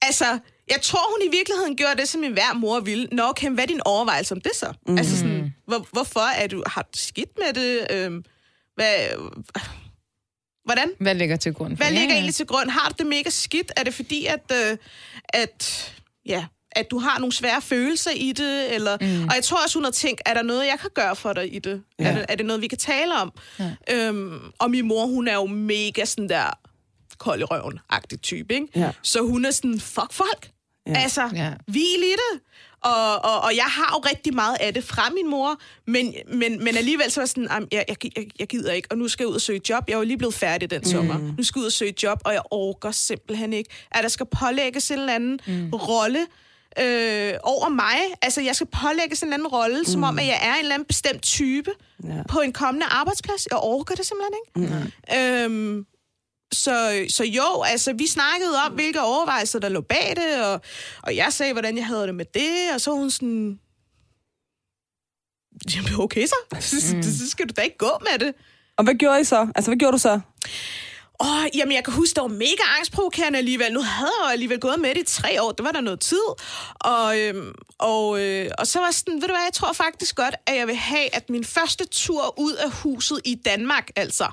Altså, jeg tror, hun i virkeligheden gjorde det, som en hver mor ville. Nå, okay, hvad er din overvejelse om det så? Mm. Altså sådan, hvor, hvorfor er du, har du skidt med det? Øhm, hvad, hvordan? hvad ligger til grund for Hvad ligger Ja, ja. egentlig til grund? Har du det mega skidt? Er det fordi, at, øh, at, ja, at du har nogle svære følelser i det? Eller, mm. Og jeg tror også, hun har tænkt, er der noget, jeg kan gøre for dig i det? Ja. Er, det er det noget, vi kan tale om? Ja. Øhm, og min mor, hun er jo mega sådan der kold i røven-agtig type, ikke? Ja. Så hun er sådan, fuck folk. Ja. Altså, Ja. hvil i det. Og, og, og jeg har jo rigtig meget af det fra min mor, men, men, men alligevel så var sådan, "Am, jeg, jeg, jeg, jeg gider ikke, og nu skal jeg ud og søge job. Jeg er jo lige blevet færdig den sommer. Nu skal jeg ud og søge job, og jeg orker simpelthen ikke, at der skal pålægges en eller anden mm. rolle øh, over mig. Altså, jeg skal pålægges en eller anden rolle, mm. som om, at jeg er en eller anden bestemt type Ja. på en kommende arbejdsplads. Jeg orker det simpelthen ikke. Øhm, så, så jo, altså vi snakkede om, hvilke overvejelser der lå bag det, og, og jeg sagde, hvordan jeg havde det med det, og så hun sådan, jamen okay så, så, så skal du da ikke gå med det. Og hvad gjorde I så? Altså, hvad gjorde du så? Åh, jamen jeg kan huske, det var mega angstprovokerende alligevel. Nu havde jeg alligevel gået med det i tre år. Det var der noget tid. Og, øhm, og, øh, og så var sådan, ved du hvad, jeg tror faktisk godt, at jeg vil have, at min første tur ud af huset i Danmark, altså.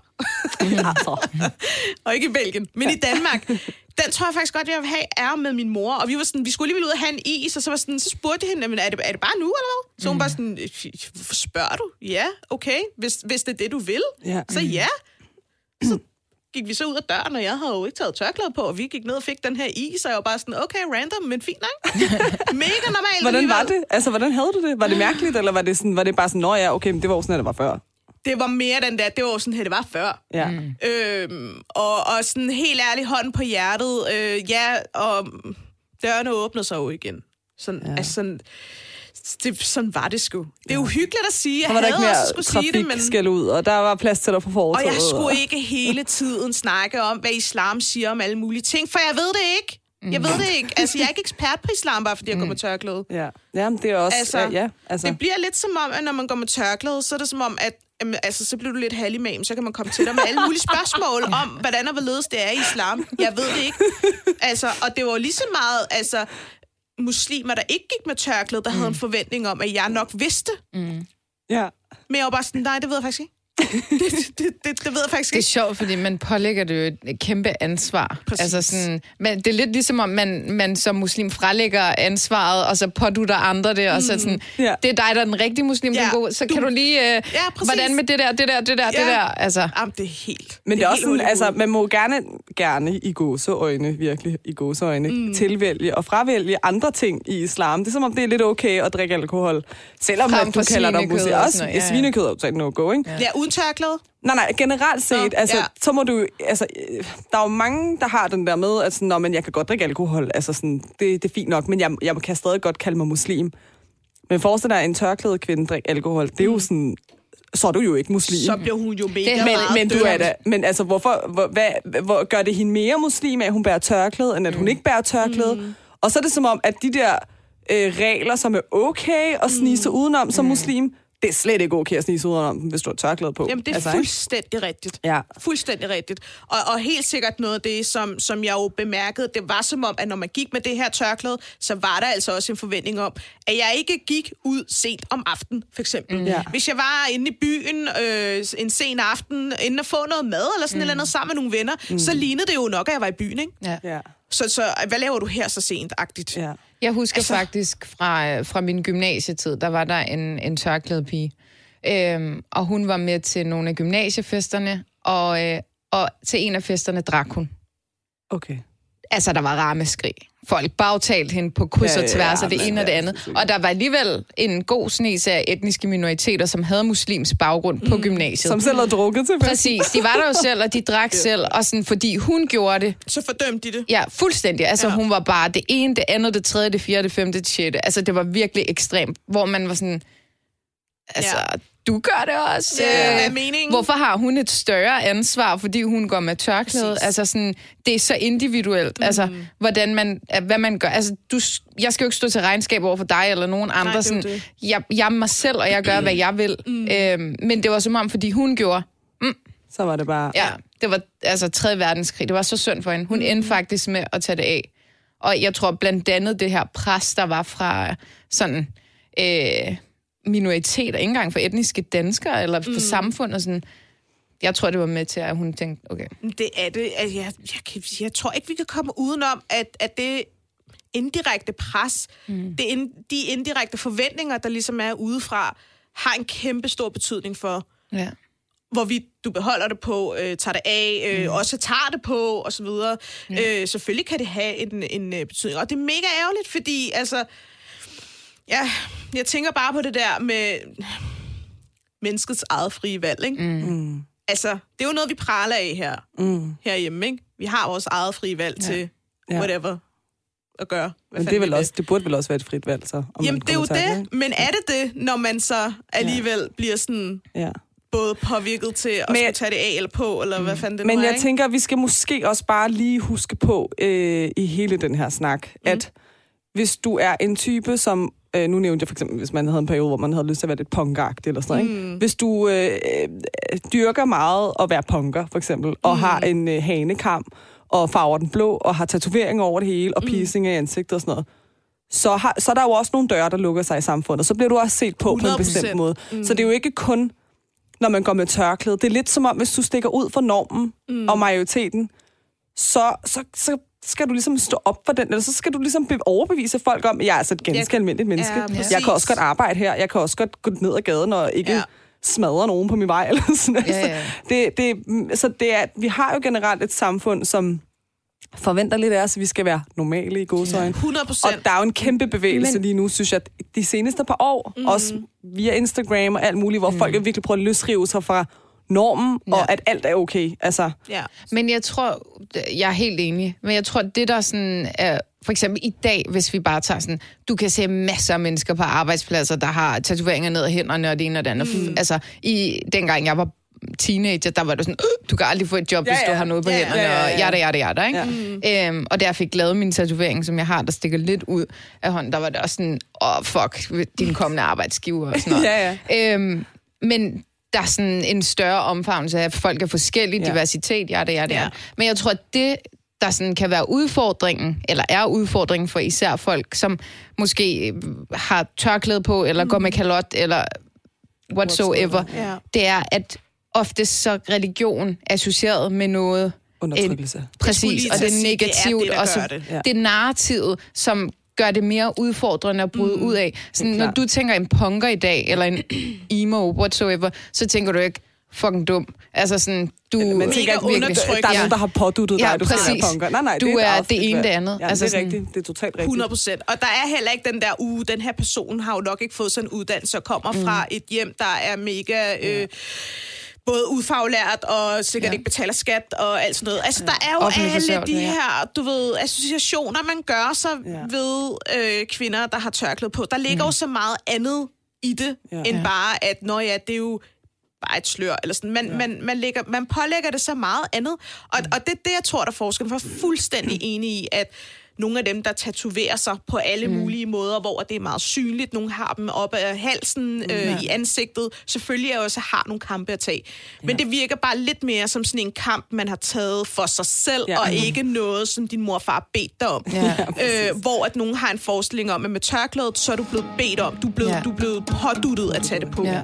og ikke i Belgien, men i Danmark. Den tror jeg faktisk godt, jeg vil have, er med min mor. Og vi var sådan, vi skulle alligevel ud og have en is, og så, var sådan, så spurgte jeg hende, "Jamen, er det, er det bare nu, eller hvad? Så hun var sådan, hvorfor spørger du? Ja, okay, hvis, hvis det er det, du vil. Ja. Så ja. Så gik vi så ud af døren, og jeg havde jo ikke taget tørklæde på, og vi gik ned og fik den her is, og jeg var bare sådan, okay, random, men fint nok. Mega normalt. Hvordan var det? Altså, hvordan havde du det? Var det mærkeligt, eller var det, sådan, var det bare sådan, nå ja, okay, men det var jo sådan, at det var før? Det var mere den der, det var jo sådan, at det var før. Ja. Mm. Øhm, og, og sådan helt ærlig hånden på hjertet, øh, ja, og dørene åbnede sig jo igen. Sådan, ja. altså, sådan, det, sådan var det sgu. Det er uhyggeligt at sige. Jeg Der var der ikke mere skulle sige det, men... skal ud, og der var plads til dig på Og fortovet. jeg skulle ikke hele tiden snakke om, hvad islam siger om alle mulige ting, for jeg ved det ikke. Jeg ved det ikke. Altså, jeg er ikke ekspert på islam, bare fordi jeg går med tørklæde. Ja, Jamen, det er også... Altså, ja, ja, altså. Det bliver lidt som om, at når man går med tørklæde, så er det som om, at jamen, altså, så bliver du lidt halvimam, så kan man komme til dig med alle mulige spørgsmål om, hvordan og hvorledes det er i islam. Jeg ved det ikke. Altså, og det var lige så meget, altså, muslimer, der ikke gik med tørklæde, der havde en forventning om, at jeg nok vidste. ja. Men jeg var bare sådan, nej, det ved jeg faktisk ikke. det, det, det, det ved jeg faktisk Det er ikke. sjovt, fordi man pålægger det jo et kæmpe ansvar. Præcis. Altså sådan, men det er lidt ligesom, om man, man som muslim frelægger ansvaret, og så pådutter andre det, og så sådan, Ja. det er dig, der er den rigtige muslim, Ja, ja, god, så du- kan du lige, øh, Ja, præcis. hvordan med det der, det der, det der, det Ja. der, altså. Jamen, det er helt... Men det er også sådan, altså, man må gerne, gerne i gåseøjne, virkelig i gåseøjne, mm. tilvælge og fravælge andre ting i islam. Det er som om, det er lidt okay at drikke alkohol, selvom Frem at du kalder dig muslim. og Også ja, ja, ja. svinekød er no-go, ikke? Ja, uden tørklæde? Nej, nej, generelt set, Nå, altså, ja. så må du, altså, øh, der er jo mange, der har den der med, at sådan, Nå, men jeg kan godt drikke alkohol, altså sådan, det, det er fint nok, men jeg, jeg kan stadig godt kalde mig muslim. Men forestil dig, at en tørklædet kvinde drikker alkohol, det er jo sådan, så er du jo ikke muslim. Så blev hun jo mega Det men, men du er da, men altså, hvorfor, hvor, hvad, hvor, gør det hende mere muslim, at hun bærer tørklæde, end at hun ikke bærer tørklæde? Mm. Og så er det som om, at de der øh, regler, som er okay at snige sig udenom som muslim, det er slet ikke okay at snige sig udenom dem, hvis du har tørklæde på. Jamen, det er altså, altså, ikke? fuldstændig rigtigt. Ja. Fuldstændig rigtigt. Og, og helt sikkert noget af det, som, som jeg jo bemærkede, det var som om, at når man gik med det her tørklæde, så var der altså også en forventning om, at jeg ikke gik ud sent om aftenen, for eksempel. Mm. Ja. Hvis jeg var inde i byen øh, en sen aften, inden at få noget mad eller sådan mm. eller andet sammen med nogle venner, mm. så lignede det jo nok, at jeg var i byen, ikke? Ja. Ja, Så, så hvad laver du her så sent-agtigt? ja. Jeg husker Altså- faktisk fra, fra min gymnasietid, der var der en, en tørklædet pige. Øhm, og hun var med til nogle af gymnasiefesterne, og, øh, og til en af festerne drak hun. Okay. Altså, der var rammeskrig. Folk bagtalte hende på kryds Ja, og ja, tværs ja, af det men ene og det ja, andet. Og der var alligevel en god snes af etniske minoriteter, som havde muslims baggrund på gymnasiet. Som selv har drukket til. Præcis, de var der jo selv, og de drak selv, og sådan, fordi hun gjorde det, Så fordømte de det. Ja, fuldstændig. Altså, Ja. ja. hun var bare det ene, det andet, det tredje, det fjerde, det femte, det sjette. Altså, det var virkelig ekstremt, hvor man var sådan... Altså, Ja. Du gør det også. Ja, Øh, er meningen? Hvorfor har hun et større ansvar, fordi hun går med tørklæde? Præcis. Altså, sådan, det er så individuelt. Mm. Altså, hvordan man, hvad man gør. Altså, du, jeg skal jo ikke stå til regnskab over for dig eller nogen andre. det jo sådan, det. Jeg, jeg er mig selv, og jeg gør, hvad jeg vil. Mm. Øhm, men det var som om, fordi hun gjorde, Så var det bare... Ja, det var altså 3. verdenskrig. Det var så synd for hende. Hun endte faktisk med at tage det af. Og jeg tror blandt andet det her pres, der var fra sådan øh, minoriteter, ikke engang for etniske danskere eller for mm. samfundet. Sådan, jeg tror, det var med til, at hun tænkte, okay, Det er det. Altså, jeg, jeg, jeg tror ikke, vi kan komme udenom, at, at det indirekte pres, mm. det ind, de indirekte forventninger, der ligesom er udefra, har en kæmpe stor betydning for, ja. hvorvidt du beholder det på, øh, tager det af, øh, mm. også tager det på, og så videre. Mm. Øh, selvfølgelig kan det have en, en øh, betydning. Og det er mega ærgerligt, fordi altså, ja, jeg tænker bare på det der med menneskets eget frie valg, ikke? Mm. Altså, det er jo noget, vi praler af her, Mm. herhjemme, ikke? Vi har vores eget frie valg ja. til whatever at gøre. Hvad Men det, er vel også, det burde vel også være et frit valg, så? Om Jamen, man det er jo at- det. Men er det det, når man så alligevel ja. bliver sådan Ja. både påvirket til at Men- skulle tage det af eller på, eller hvad fanden det Men nu er, jeg ikke? tænker, at vi skal måske også bare lige huske på øh, i hele den her snak, mm. at hvis du er en type, som øh, nu nævnte jeg for eksempel, hvis man havde en periode, hvor man havde lyst til at være lidt punkagtig eller sådan noget, ikke? Hvis du øh, øh, dyrker meget at være punker, for eksempel, og har en øh, hanekam, og farver den blå, og har tatoveringer over det hele, og piercing i ansigtet og sådan noget, så, har, så er der jo også nogle døre, der lukker sig i samfundet. Så bliver du også set på på en 100%. bestemt måde. Mm. Så det er jo ikke kun, når man går med tørklæde. Det er lidt som om, hvis du stikker ud for normen mm. og majoriteten, så, så, så skal du ligesom stå op for den, eller så skal du ligesom be- overbevise folk om, at jeg er altså et ganske Ja. almindeligt menneske. Ja, præcis. jeg kan også godt arbejde her, jeg kan også godt gå ned ad gaden og ikke Ja. ja. smadre nogen på min vej. Eller sådan. Ja, ja. Det, det, så det er, vi har jo generelt et samfund, som forventer lidt af os, at vi skal være normale i godsøjne. 100 procent. Og der er jo en kæmpe bevægelse Men- lige nu, synes jeg, de seneste par år, mm. også via Instagram og alt muligt, hvor mm. folk virkelig prøver at løsrive sig fra normen, ja. Ja. og at alt er okay. Altså, Ja. Men jeg tror, jeg er helt enig, men jeg tror, det der sådan er, for eksempel i dag, hvis vi bare tager sådan, du kan se masser af mennesker på arbejdspladser, der har tatoveringer ned ad hænderne og det ene og det andet. Mm. Altså, i, dengang jeg var teenager, der var det sådan, øh, du kan aldrig få et job, Ja, hvis du ja. har noget på Ja, ja. hænderne, Ja, ja, og ja. jada, jada, jada, ikke? Ja. Øhm, og da jeg fik lavet min tatovering, som jeg har, der stikker lidt ud af hånden, der var det også sådan, åh, oh, fuck, din kommende arbejdsgiver og sådan noget. Ja, ja. Øhm, men der er sådan en større omfavnelse af, at folk er forskellige, Ja. diversitet, ja, det er det Ja. er. Men jeg tror, at det, der sådan kan være udfordringen, eller er udfordringen for især folk, som måske øh, har tørklæde på, eller mm. går med kalot, eller whatsoever, Ja. det er, at ofte så er religion associeret med noget undertrykkelse. Præcis, og det er sige, det er negativt, det, der og så gør det. Ja. det er narrativet, som gør det mere udfordrende at bryde mm. ud af. Sådan, når du tænker en punker i dag, eller en emo, whatsoever, så tænker du ikke, fucking dum. Altså sådan, du Man Mega tænker ikke virkelig, der er ja. nogen, der har påduttet Ja, dig, du præcis. være punker. Nej, nej, Du det er, er det ene, det andet. Ja, Altså det er sådan- rigtigt. Det er totalt rigtigt. 100 procent. Og der er heller ikke den der uge, den her person har jo nok ikke fået sådan en uddannelse og kommer mm. fra et hjem, der er mega... Øh, både ufaglært og sikkert ja. Ja. ikke betaler skat og alt sådan noget. Altså, der er jo Offentlig alle de ja. her, du ved, associationer, man gør sig Ja. ja. ved øh, kvinder, der har tørklæde på. Der ligger mm. jo så meget andet i det, Ja. ja. end Ja. bare, at når ja, det er jo bare et slør, eller sådan. Man, ja. man, man, lægger, man pålægger det så meget andet. Og, mm. og det er det, jeg tror, der er forskellen. For fuldstændig enig i, at nogle af dem, der tatoverer sig på alle mm. mulige måder, hvor det er meget synligt. Nogle har dem op af halsen, øh, Ja. i ansigtet. Selvfølgelig er også har nogle kampe at tage. Men det virker bare lidt mere som sådan en kamp, man har taget for sig selv, Ja. ja. og ikke noget, som din mor og far har bedt dig om. Ja, øh, hvor at nogen har en forestilling om, at med tørklædet, så er du blevet bedt om. Du er blevet, ja. Ja. du er blevet påduttet at tage det på. Ja.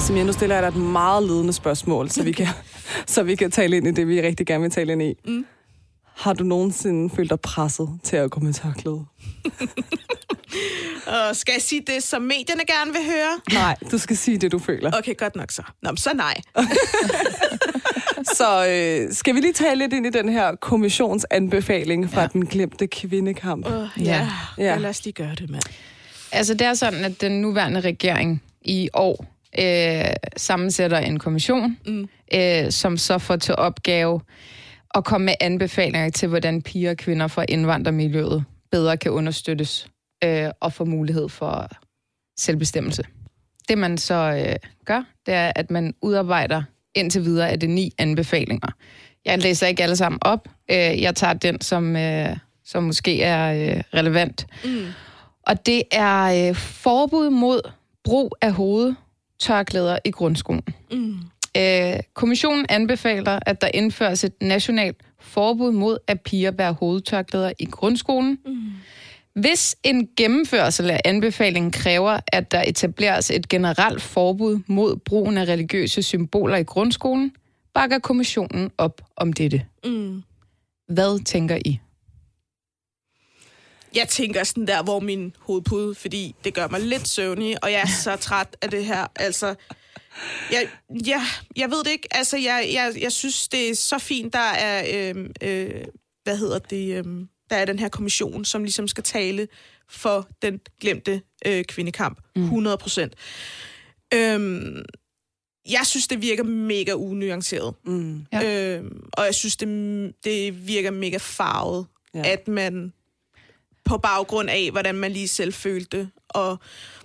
Som jeg nu stiller jeg dig et meget ledende spørgsmål, så vi kan, så vi kan tale ind i det, vi rigtig gerne vil tale ind i. Mm. Har du nogensinde følt dig presset til at gå med tørklæde? Og skal jeg sige det, som medierne gerne vil høre? Nej, du skal sige det, du føler. Okay, godt nok så. Nå, men så nej. Så øh, skal vi lige tale lidt ind i den her kommissionsanbefaling fra ja. den glemte kvindekamp? Uh, Ja. ja, Ja. ja. lad os lige gøre det, mand. Altså, det er sådan, at den nuværende regering i år øh, sammensætter en kommission, mm. øh, som så får til opgave at komme med anbefalinger til, hvordan piger og kvinder fra indvandrermiljøet bedre kan understøttes øh, og få mulighed for selvbestemmelse. Det man så øh, gør, det er, at man udarbejder indtil videre af det ni anbefalinger. Jeg læser ikke alle sammen op. Øh, jeg tager den, som, øh, som måske er øh, relevant. Mm. Og det er øh, forbud mod brug af hovedtørklæder i grundskolen. Mm. Øh, kommissionen anbefaler, at der indføres et nationalt forbud mod, at piger bærer hovedtørklæder i grundskolen. Mm. Hvis en gennemførsel af anbefalingen kræver, at der etableres et generelt forbud mod brugen af religiøse symboler i grundskolen, bakker kommissionen op om dette. Mm. Hvad tænker I? Jeg tænker sådan der, hvor min hovedpude, fordi det gør mig lidt søvnig, og jeg er så træt af det her. Altså, jeg, jeg, jeg ved det ikke. Altså, jeg, jeg, jeg synes, det er så fint, der er, øh, øh, hvad hedder det, øh, der er den her kommission, som ligesom skal tale for den glemte øh, kvindekamp. 100 procent. Øhm, jeg synes, det virker mega unuanceret. Mm. Ja. Øhm, og jeg synes, det, det virker mega farvet, ja. at man på baggrund af, hvordan man lige selv følte, og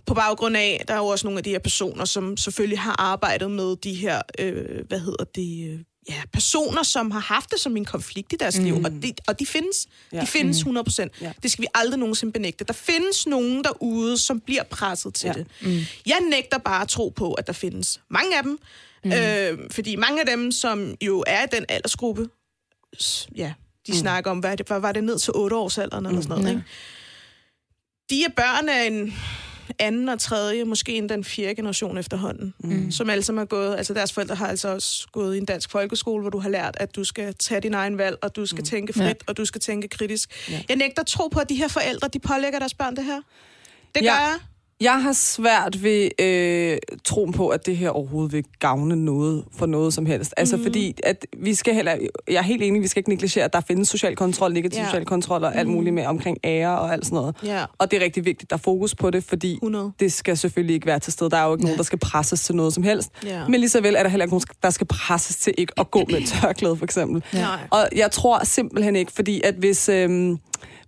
på baggrund af, der er jo også nogle af de her personer, som selvfølgelig har arbejdet med de her, øh, hvad hedder det, øh, ja, personer, som har haft det som en konflikt i deres mm. liv, og de, og de findes. Ja. De findes 100 Ja. procent. Ja. Det skal vi aldrig nogensinde benægte. Der findes nogen derude, som bliver presset til Ja. det. Mm. Jeg nægter bare at tro på, at der findes mange af dem, mm. øh, fordi mange af dem, som jo er i den aldersgruppe, ja, de mm. snakker om, hvad, det, var det ned til 8 års alderen eller sådan noget, ikke? De er børn af en anden og tredje, måske endda den fjerde generation efterhånden, mm. som alle sammen har gået, altså deres forældre har altså også gået i en dansk folkeskole, hvor du har lært, at du skal tage din egen valg, og du skal mm. tænke frit, ja. og du skal tænke kritisk. Ja. Jeg nægter at tro på, at de her forældre, de pålægger deres børn det her. Det Ja. gør jeg. Jeg har svært ved øh, troen på, at det her overhovedet vil gavne noget for noget som helst. Altså mm. fordi, at vi skal heller... Jeg er helt enig, vi skal ikke negligere, at der findes social kontrol, negativ ja. social kontrol og alt muligt med omkring ære og alt sådan noget. Ja. Og det er rigtig vigtigt, der er fokus på det, fordi 100. det skal selvfølgelig ikke være til stede. Der er jo ikke nogen, der skal presses til noget som helst. Ja. Men lige så vel er der heller ikke nogen, der skal presses til ikke at gå med tørklæde, for eksempel. Nej. Og jeg tror simpelthen ikke, fordi at hvis... Øhm,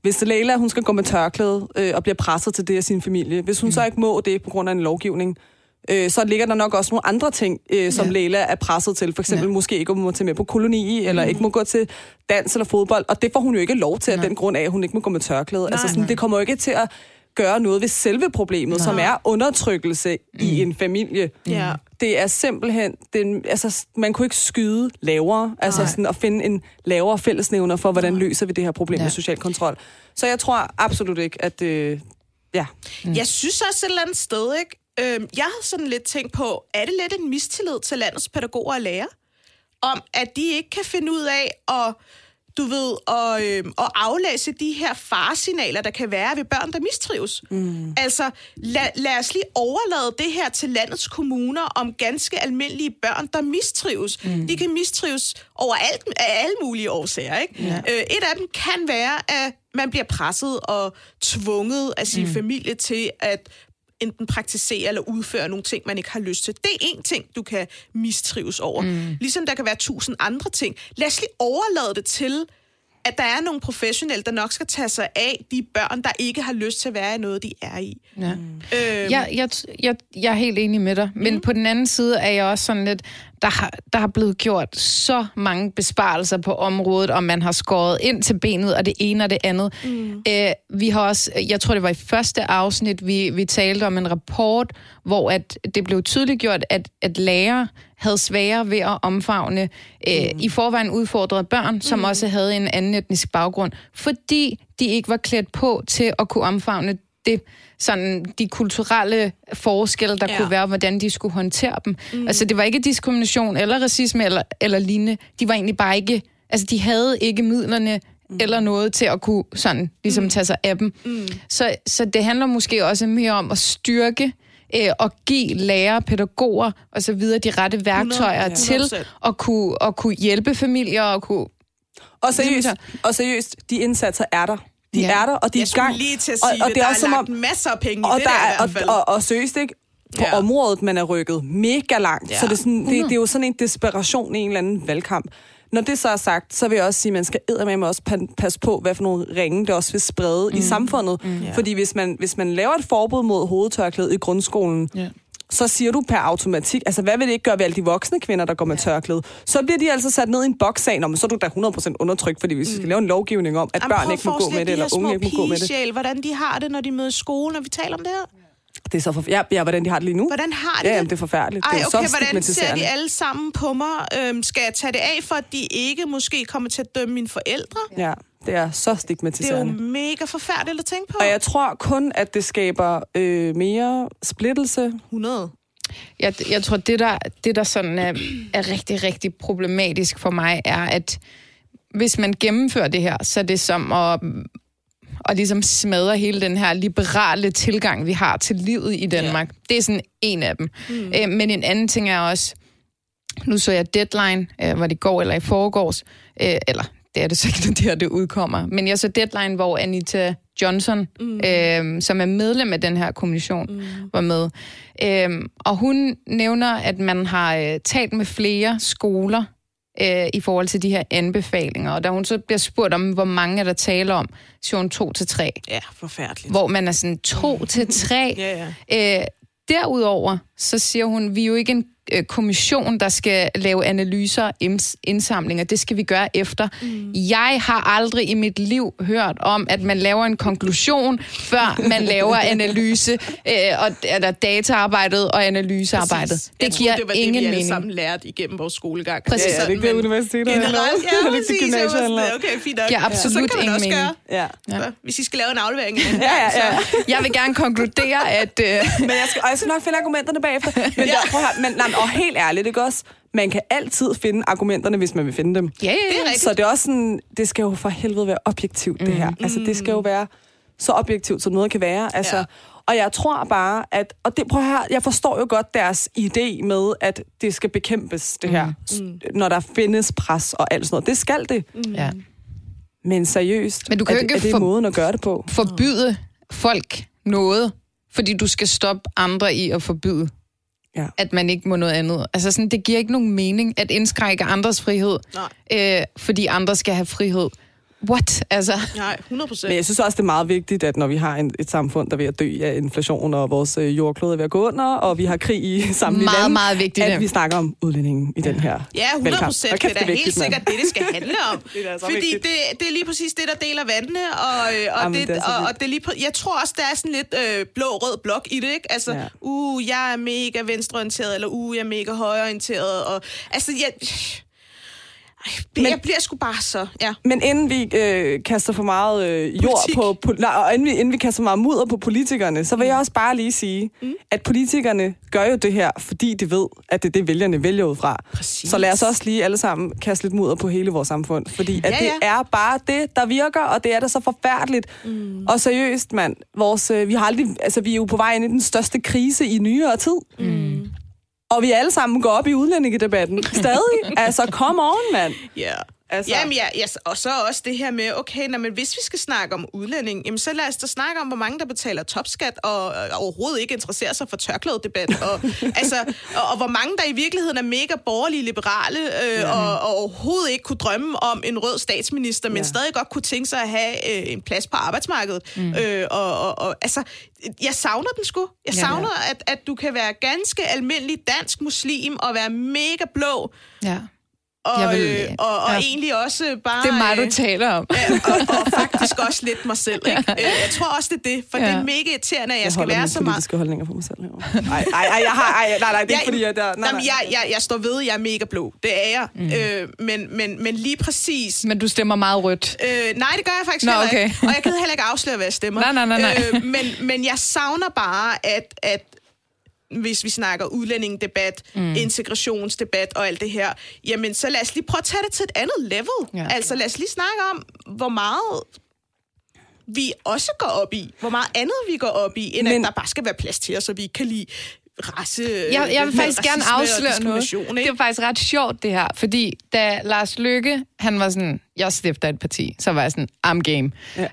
hvis Leila, hun skal gå med tørklæde øh, og bliver presset til det af sin familie, hvis hun mm. så ikke må det på grund af en lovgivning, øh, så ligger der nok også nogle andre ting, øh, som Ja. Leila er presset til. For eksempel ja. måske ikke må tage med på koloni, mm. eller ikke må gå til dans eller fodbold. Og det får hun jo ikke lov til af den grund af, at hun ikke må gå med tørklæde. altså sådan, det kommer jo ikke til at gøre noget ved selve problemet, Nej. som er undertrykkelse mm. i en familie. Ja. Det er simpelthen, den, altså, man kunne ikke skyde lavere, altså sådan at finde en lavere fællesnævner for, hvordan løser vi det her problem Ja. med social kontrol. Så jeg tror absolut ikke, at øh, ja. Mm. Jeg synes også et eller andet sted, ikke? Øhm, jeg har sådan lidt tænkt på, er det lidt en mistillid til landets pædagoger og lærere? Om at de ikke kan finde ud af at, du ved, at, øhm, at aflæse de her faresignaler, der kan være ved børn, der mistrives. Mm. Altså, lad, lad os lige overlade det her til landets kommuner om ganske almindelige børn, der mistrives. Mm. De kan mistrives overalt af alle mulige årsager, ikke? Ja. Øh, et af dem kan være, at man bliver presset og tvunget af sin mm. familie til at enten praktisere eller udføre nogle ting, man ikke har lyst til. Det er en ting, du kan mistrives over. Mm. Ligesom der kan være tusind andre ting. Lad os lige overlade det til, at der er nogle professionelle, der nok skal tage sig af de børn, der ikke har lyst til at være i noget, de er i. Ja. Øhm, Jeg, jeg, jeg, jeg er helt enig med dig, men på den anden side er jeg også sådan lidt, der har, der har blevet gjort så mange besparelser på området, og man har skåret ind til benet, og det ene og det andet. Mm. Øh, vi har også, jeg tror det var i første afsnit, vi, vi talte om en rapport, hvor at det blev tydeligt gjort, at, at lærere havde sværere ved at omfavne øh, i forvejen udfordrede børn, som mm. også havde en anden etnisk baggrund, fordi de ikke var klædt på til at kunne omfavne det, sådan de kulturelle forskelle, der Ja. ja. kunne være, hvordan de skulle håndtere dem. Mm. Altså, det var ikke diskrimination eller racisme eller, eller lignende. De var egentlig bare ikke... Altså, de havde ikke midlerne mm. eller noget til at kunne sådan ligesom tage sig af dem. Mm. Så, så det handler måske også mere om at styrke øh, og give lærere, pædagoger og så videre de rette værktøjer 100%. til at kunne, at kunne hjælpe familier og kunne... Og seriøst, og seriøst, de indsatser er der. De Ja. er der, og de er jeg i gang. lige til at og, sige og det, det der er er også som lagt om, masser af penge i og det der der, er, i og, og, og seriøst ikke, på Ja. området, man er rykket mega langt. Ja. Så det er, sådan, det, det er jo sådan en desperation i en eller anden valgkamp. Når det så er sagt, så vil jeg også sige, at man skal eddermame også pa- passe på, hvad for nogle ringe det også vil sprede mm. i samfundet. Mm. Fordi hvis man, hvis man laver et forbud mod hovedtørklæde i grundskolen, Ja. Så siger du per automatik, altså hvad vil det ikke gøre ved alle de voksne kvinder, der går med tørklæde? Så bliver de altså sat ned i en bokssag, Nå, men så er du da 100% undertrykt, fordi hvis vi skal lave en lovgivning om, at Jamen, børn ikke må gå med det, eller de unge ikke må gå med det. hvordan de har det, når de møder i skole, når vi taler om det her. Det er så for... ja, ja, hvordan de har det lige nu. Hvordan har de Ja, det? jamen, det er forfærdeligt. Ej, det er jo okay, så hvordan ser de alle sammen på mig? Øhm, skal jeg tage det af, for at de ikke måske kommer til at dømme mine forældre? Ja, det er så Det er jo stigmatiserende. mega forfærdeligt at tænke på. Og jeg tror kun, at det skaber øh, mere splittelse. 100. Jeg, jeg tror, det der, det der sådan er, er rigtig, rigtig problematisk for mig, er, at hvis man gennemfører det her, så er det som at, at ligesom smadre hele den her liberale tilgang, vi har til livet i Danmark. Ja. Det er sådan en af dem. Mm. Øh, men en anden ting er også, nu så jeg Deadline, øh, var det i går eller i forgårs, øh, eller det er det så ikke, når det her det udkommer, men jeg så Deadline, hvor Anita Johnson, mm. øh, som er medlem af den her kommission, mm. var med. Øh, og hun nævner, at man har øh, talt med flere skoler øh, i forhold til de her anbefalinger, og da hun så bliver spurgt om, hvor mange er der taler om, siger hun to til tre, Ja, forfærdeligt. hvor man er sådan to til tre. Ja, ja. Øh, derudover, så siger hun, vi er jo ikke en kommission, der skal lave analyser og inds- indsamlinger. Det skal vi gøre efter. Mm. Jeg har aldrig i mit liv hørt om, at man laver en konklusion, før man laver analyse, øh, og, eller dataarbejdet og analysearbejdet. Præcis. Det Jeg giver troede, det var ingen det, vi alle mening. sammen lærte igennem vores skolegang. Præcis. Ja, er det ikke det, Men universitetet? Generelt, Er ja, ikke præcis. Gymnasiet okay, fint nok. Giver absolut så kan man ingen også mening. gøre, Ja. så, hvis I skal lave en aflevering. Ja, ja, ja. Jeg vil gerne konkludere, at... Øh, Men jeg skal, og jeg skal nok finde argumenterne bagefter. Men, der, prøv at høre, men nej, og helt ærligt, ikke også? Man kan altid finde argumenterne, hvis man vil finde dem. ja, ja, Det er rigtigt. Så det er også sådan, det skal jo for helvede være objektivt, det her. Altså, det skal jo være så objektivt, som noget kan være. Altså, Ja. Og jeg tror bare, at... Og det, prøv at høre, jeg forstår jo godt deres idé med, at det skal bekæmpes, det her. Mm. Når der findes pres og alt sådan noget. Det skal det. Mm. ja. Men seriøst, Men du kan er, jo det- ikke er det for- måden at gøre det på? forbyde folk noget, fordi du skal stoppe andre i at forbyde, Ja. at man ikke må noget andet. Altså sådan, det giver ikke nogen mening at indskrænke andres frihed, Nej. øh, fordi andre skal have frihed. What? Altså, Nej, 100 procent. Men jeg synes også, det er meget vigtigt, at når vi har en, et samfund, der er ved at dø af inflation, og vores øh, jordklode er ved at gå under, og vi har krig i samtlige Meget, lande, meget vigtigt, at vi snakker om udlændingen i den her Ja, 100 valgkamp. procent. Hold Det er da helt sikkert det, det skal handle om. Det er Fordi vigtigt. det, det er lige præcis det, der deler vandene. Og, øh, og, Jamen, det, det og, og det er lige, præ- jeg tror også, der er sådan lidt øh, blå-rød blok i det, ikke? Altså, Ja. ja. uh, jeg er mega venstreorienteret, eller uh, jeg er mega højreorienteret. Og, altså, jeg... Men- jeg bliver sgu bare så... Ja. Men inden vi øh, kaster for meget øh, jord Politik. på, nej, og inden vi, inden vi kaster for meget mudder på politikerne, så vil jeg også bare lige sige, mm. at politikerne gør jo det her, fordi de ved, at det er det, vælgerne vælger ud fra. Præcis. Så lad os også lige alle sammen kaste lidt mudder på hele vores samfund, fordi at Ja, det ja. er bare det, der virker, og det er da så forfærdeligt. Mm. Og seriøst, mand, vores, øh, vi, har aldrig, altså, vi er jo på vej ind i den største krise i nyere tid. Mm. Og vi alle sammen går op i udlændingedebatten. Stadig. altså, come on, mand. Ja. Altså- Altså. Jamen, ja, ja, og så også det her med, okay, når, men hvis vi skal snakke om udlænding, jamen, så lad os da snakke om, hvor mange der betaler topskat og, og overhovedet ikke interesserer sig for tørklædedebat. Og, altså, og, og hvor mange der i virkeligheden er mega borgerlige, liberale øh, ja. og, og overhovedet ikke kunne drømme om en rød statsminister, men Ja. ja. stadig godt kunne tænke sig at have øh, en plads på arbejdsmarkedet. Mm. Øh, og, og, og altså, jeg savner den sgu. Jeg Ja. savner, at, at du kan være ganske almindelig dansk muslim og være mega blå, ja. Og, Jeg vil- øh, og, og ja. egentlig også bare... Det er mig, øh, du taler om. Ja, og, og faktisk også lidt mig selv. Ikke? Øh, Jeg tror også, det er det, for Ja. ja. det er mega irriterende, at jeg, jeg skal holder være så meget... politiske holdninger for mig selv herovre. Ej, ej, ej, jeg har, ej, nej, nej, det er ikke fordi, jeg der... Nej, nej. Jamen, jeg, jeg, jeg står ved, jeg er mega blå. Det er jeg. Mm. Øh, men, men, men lige præcis... Men du stemmer meget rødt. Øh, nej, det gør jeg faktisk Nå, heller okay. ikke. Og jeg kan heller ikke afsløre, hvad jeg stemmer. Nej, nej, nej, nej. Øh, men, men jeg savner bare, at, at hvis vi snakker udlændingedebat, mm. integrationsdebat og alt det her, jamen så lad os lige prøve at tage det til et andet level. Ja. Altså lad os lige snakke om, hvor meget vi også går op i. Hvor meget andet vi går op i, end Men- at der bare skal være plads til os, så vi ikke kan lide race, Jeg, jeg vil faktisk gerne afsløre noget. diskrimination, Det ikke? er faktisk ret sjovt, det her. Fordi da Lars Lykke, han var sådan, jeg stifter et parti, så var jeg sådan, I'm game. Ja. Øh,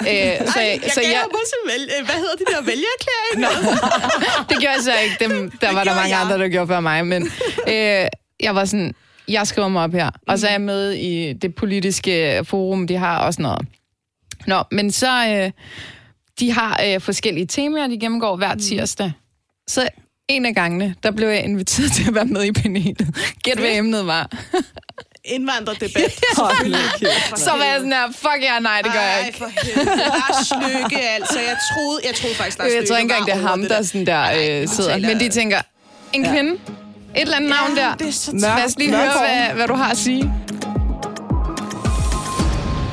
så, Ej, jeg, så jeg gav ham også en vælge, hvad hedder det der vælgererklæring? det gjorde jeg så ikke. Dem, der var der mange jeg. andre, der gjorde før mig. Men øh, jeg var sådan, jeg skriver mig op her. Og så er jeg med i det politiske forum, de har og sådan noget. Nå, men så... Øh, de har øh, forskellige temaer, de gennemgår hver tirsdag. Så en af gangene, der blev jeg inviteret til at være med i panelet. Gæt, hvad emnet var. Indvandrerdebat. Så var jeg sådan her, fuck ja, nej, det gør jeg Ej, ikke. for helvede. Lars Lykke, altså. Jeg troede, jeg troede faktisk, Lars Jeg tror ikke engang, det er ham, der, sådan der øh, sidder. Men de tænker, en kvinde, et eller andet navn der. det er Lad os lige mørk høre, hvad, hvad du har at sige.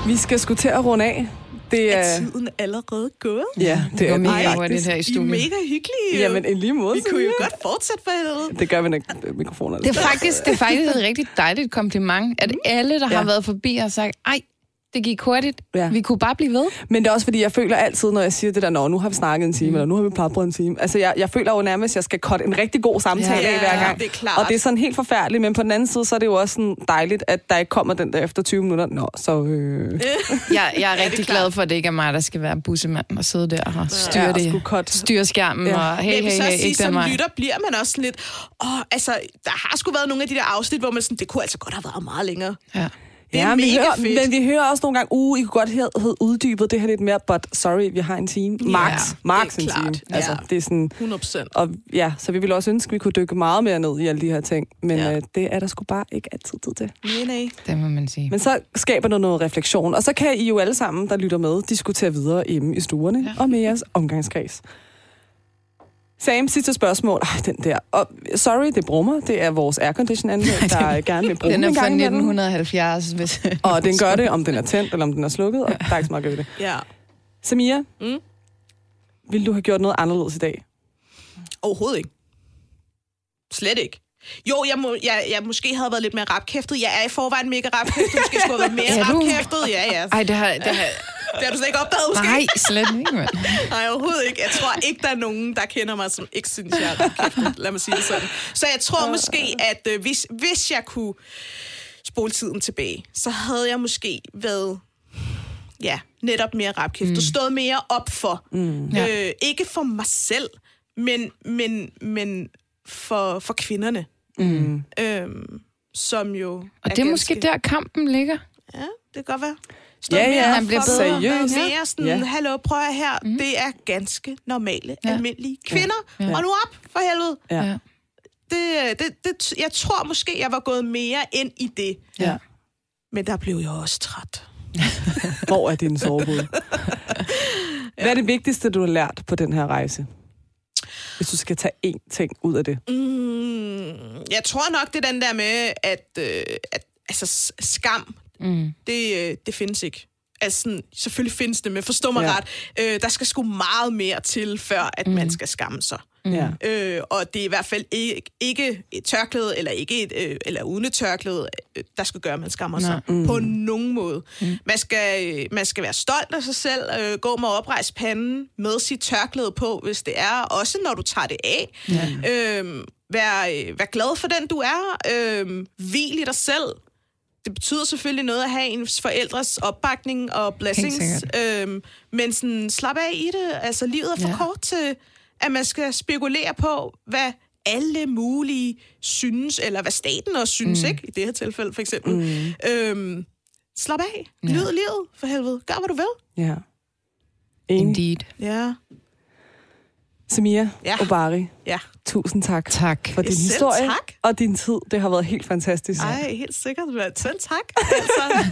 Vi skal sgu til at runde af. Det Er er... tiden allerede gået? Ja, det er mega faktisk. her i I er studiet. mega hyggelige. Jamen, i lige måde. vi kunne jo godt fortsætte for helvede. Det gør vi, når mikrofonerne Det er faktisk, det er faktisk et rigtig dejligt kompliment, at alle, der Ja. har været forbi, har sagt, ej, det gik hurtigt. Ja. Vi kunne bare blive ved. Men det er også fordi, jeg føler altid, når jeg siger det der, Nå, nu har vi snakket en Mm. time, eller nu har vi plapret en time. Altså, jeg, jeg føler jo nærmest, at jeg skal cutte en rigtig god samtale Ja, af hver gang. det er klart. Og det er sådan helt forfærdeligt, men på den anden side, så er det jo også sådan dejligt, at der ikke kommer den der efter 20 minutter. Nå, så... Øh, Jeg, jeg er rigtig klart. glad for, at det ikke er mig, der skal være bussemanden og sidde der og styre Ja, og det. cut. Styre skærmen Ja. og hey, hey, så hey, også sige, ikke som lytter bliver man også sådan lidt... Åh, altså, der har sgu været nogle af de der afsnit, hvor man sådan, det kunne altså godt have været meget længere. Ja. Det er ja, men, vi mega hører, fedt. men vi hører også nogle gange, uh, I kunne godt have, have uddybet det her lidt mere, but sorry, vi har en time. Max, det max er en klart. time. Altså, Ja. det er sådan, 100 procent. og ja, så vi ville også ønske, at vi kunne dykke meget mere ned i alle de her ting, men Ja. ja. øh, det er der sgu bare ikke altid tid til. Nej, nej. Det må man sige. Men så skaber det noget refleksion, og så kan I jo alle sammen, der lytter med, diskutere videre hjemme i stuerne ja. og med jeres omgangskreds. Sam, sidste spørgsmål. Ej, den der. Og, sorry, det brummer. Det er vores aircondition-anlæg, der gerne vil bruge Den er en fra gang imellem. 1970, hvis... Og den gør det, om den er tændt, eller om den er slukket, og der er ikke så meget at det. Ja. Samia, Mm. ville du have gjort noget anderledes i dag? Overhovedet ikke. Slet ikke. Jo, jeg, må, jeg, jeg måske havde været lidt mere rapkæftet. Jeg er i forvejen mega rapkæftet. Måske skulle have været mere Er rapkæftet. Ja, ja. Ej, det har... Det har... Det har du slet ikke opdaget, måske. Nej, slet ikke, mand. Nej, overhovedet ikke. Jeg tror ikke, der er nogen, der kender mig, som ikke synes, jeg er rapkæftet. Lad mig sige det sådan. Så jeg tror måske, at øh, hvis, hvis jeg kunne spole tiden tilbage, så havde jeg måske været ja, netop mere rapkæftet. Mm. Stået mere op for. Mm. Øh, ikke for mig selv, men, men, men for, for kvinderne. Mm. Øhm, som jo Og det er måske der, kampen ligger. Ja, det kan godt være. Stå Ja, mere ja, op man bliver bedre. Seriøst. Mere sådan, Ja. hallo, prøv at her. Mm. Det er ganske normale, Ja. almindelige kvinder. Ja. Ja. Og nu op, for helvede. Ja. Det, det, det, jeg tror måske, jeg var gået mere ind i det. ja. Men der blev jeg også træt. Hvor er din sovebud? Hvad er det vigtigste, du har lært på den her rejse? Hvis du skal tage én ting ud af det. Mm, jeg tror nok, det er den der med, at, øh, at altså, skam, Mm. det, øh, det findes ikke. Altså, sådan, selvfølgelig findes det, men forstå mig Ja. ret. Øh, der skal sgu meget mere til, før at mm. man skal skamme sig. Ja. Øh, og det er i hvert fald ikke, ikke et tørklæde, eller ikke et, øh, eller uden et tørklæde, øh, der skal gøre, at man skammer sig. Mm. På nogen måde. Mm. Man, skal, øh, man skal være stolt af sig selv, øh, gå med oprejst panden, med sit tørklæde på, hvis det er, også når du tager det af. Ja. Øh, vær, vær glad for den, du er. Øh, hvil i dig selv. Det betyder selvfølgelig noget at have ens forældres opbakning og blessings. Øhm, men sådan, slap af i det. Altså, livet er for Ja. kort til, at man skal spekulere på, hvad alle mulige synes, eller hvad staten også synes, mm. ikke? I det her tilfælde, for eksempel. Mm. Øhm, slap af. Ja. Nyd livet, for helvede. Gør, hvad du vil. Ja. Indeed. Ja. Samia Ja. Obari, Ja. tusind tak Tak. for din Selv historie tak. og din tid. Det har været helt fantastisk. Ej, helt sikkert. Selv tak. Altså.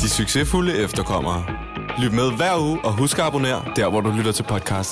De succesfulde efterkommere. Lyt med hver uge og husk at abonnere der, hvor du lytter til podcast.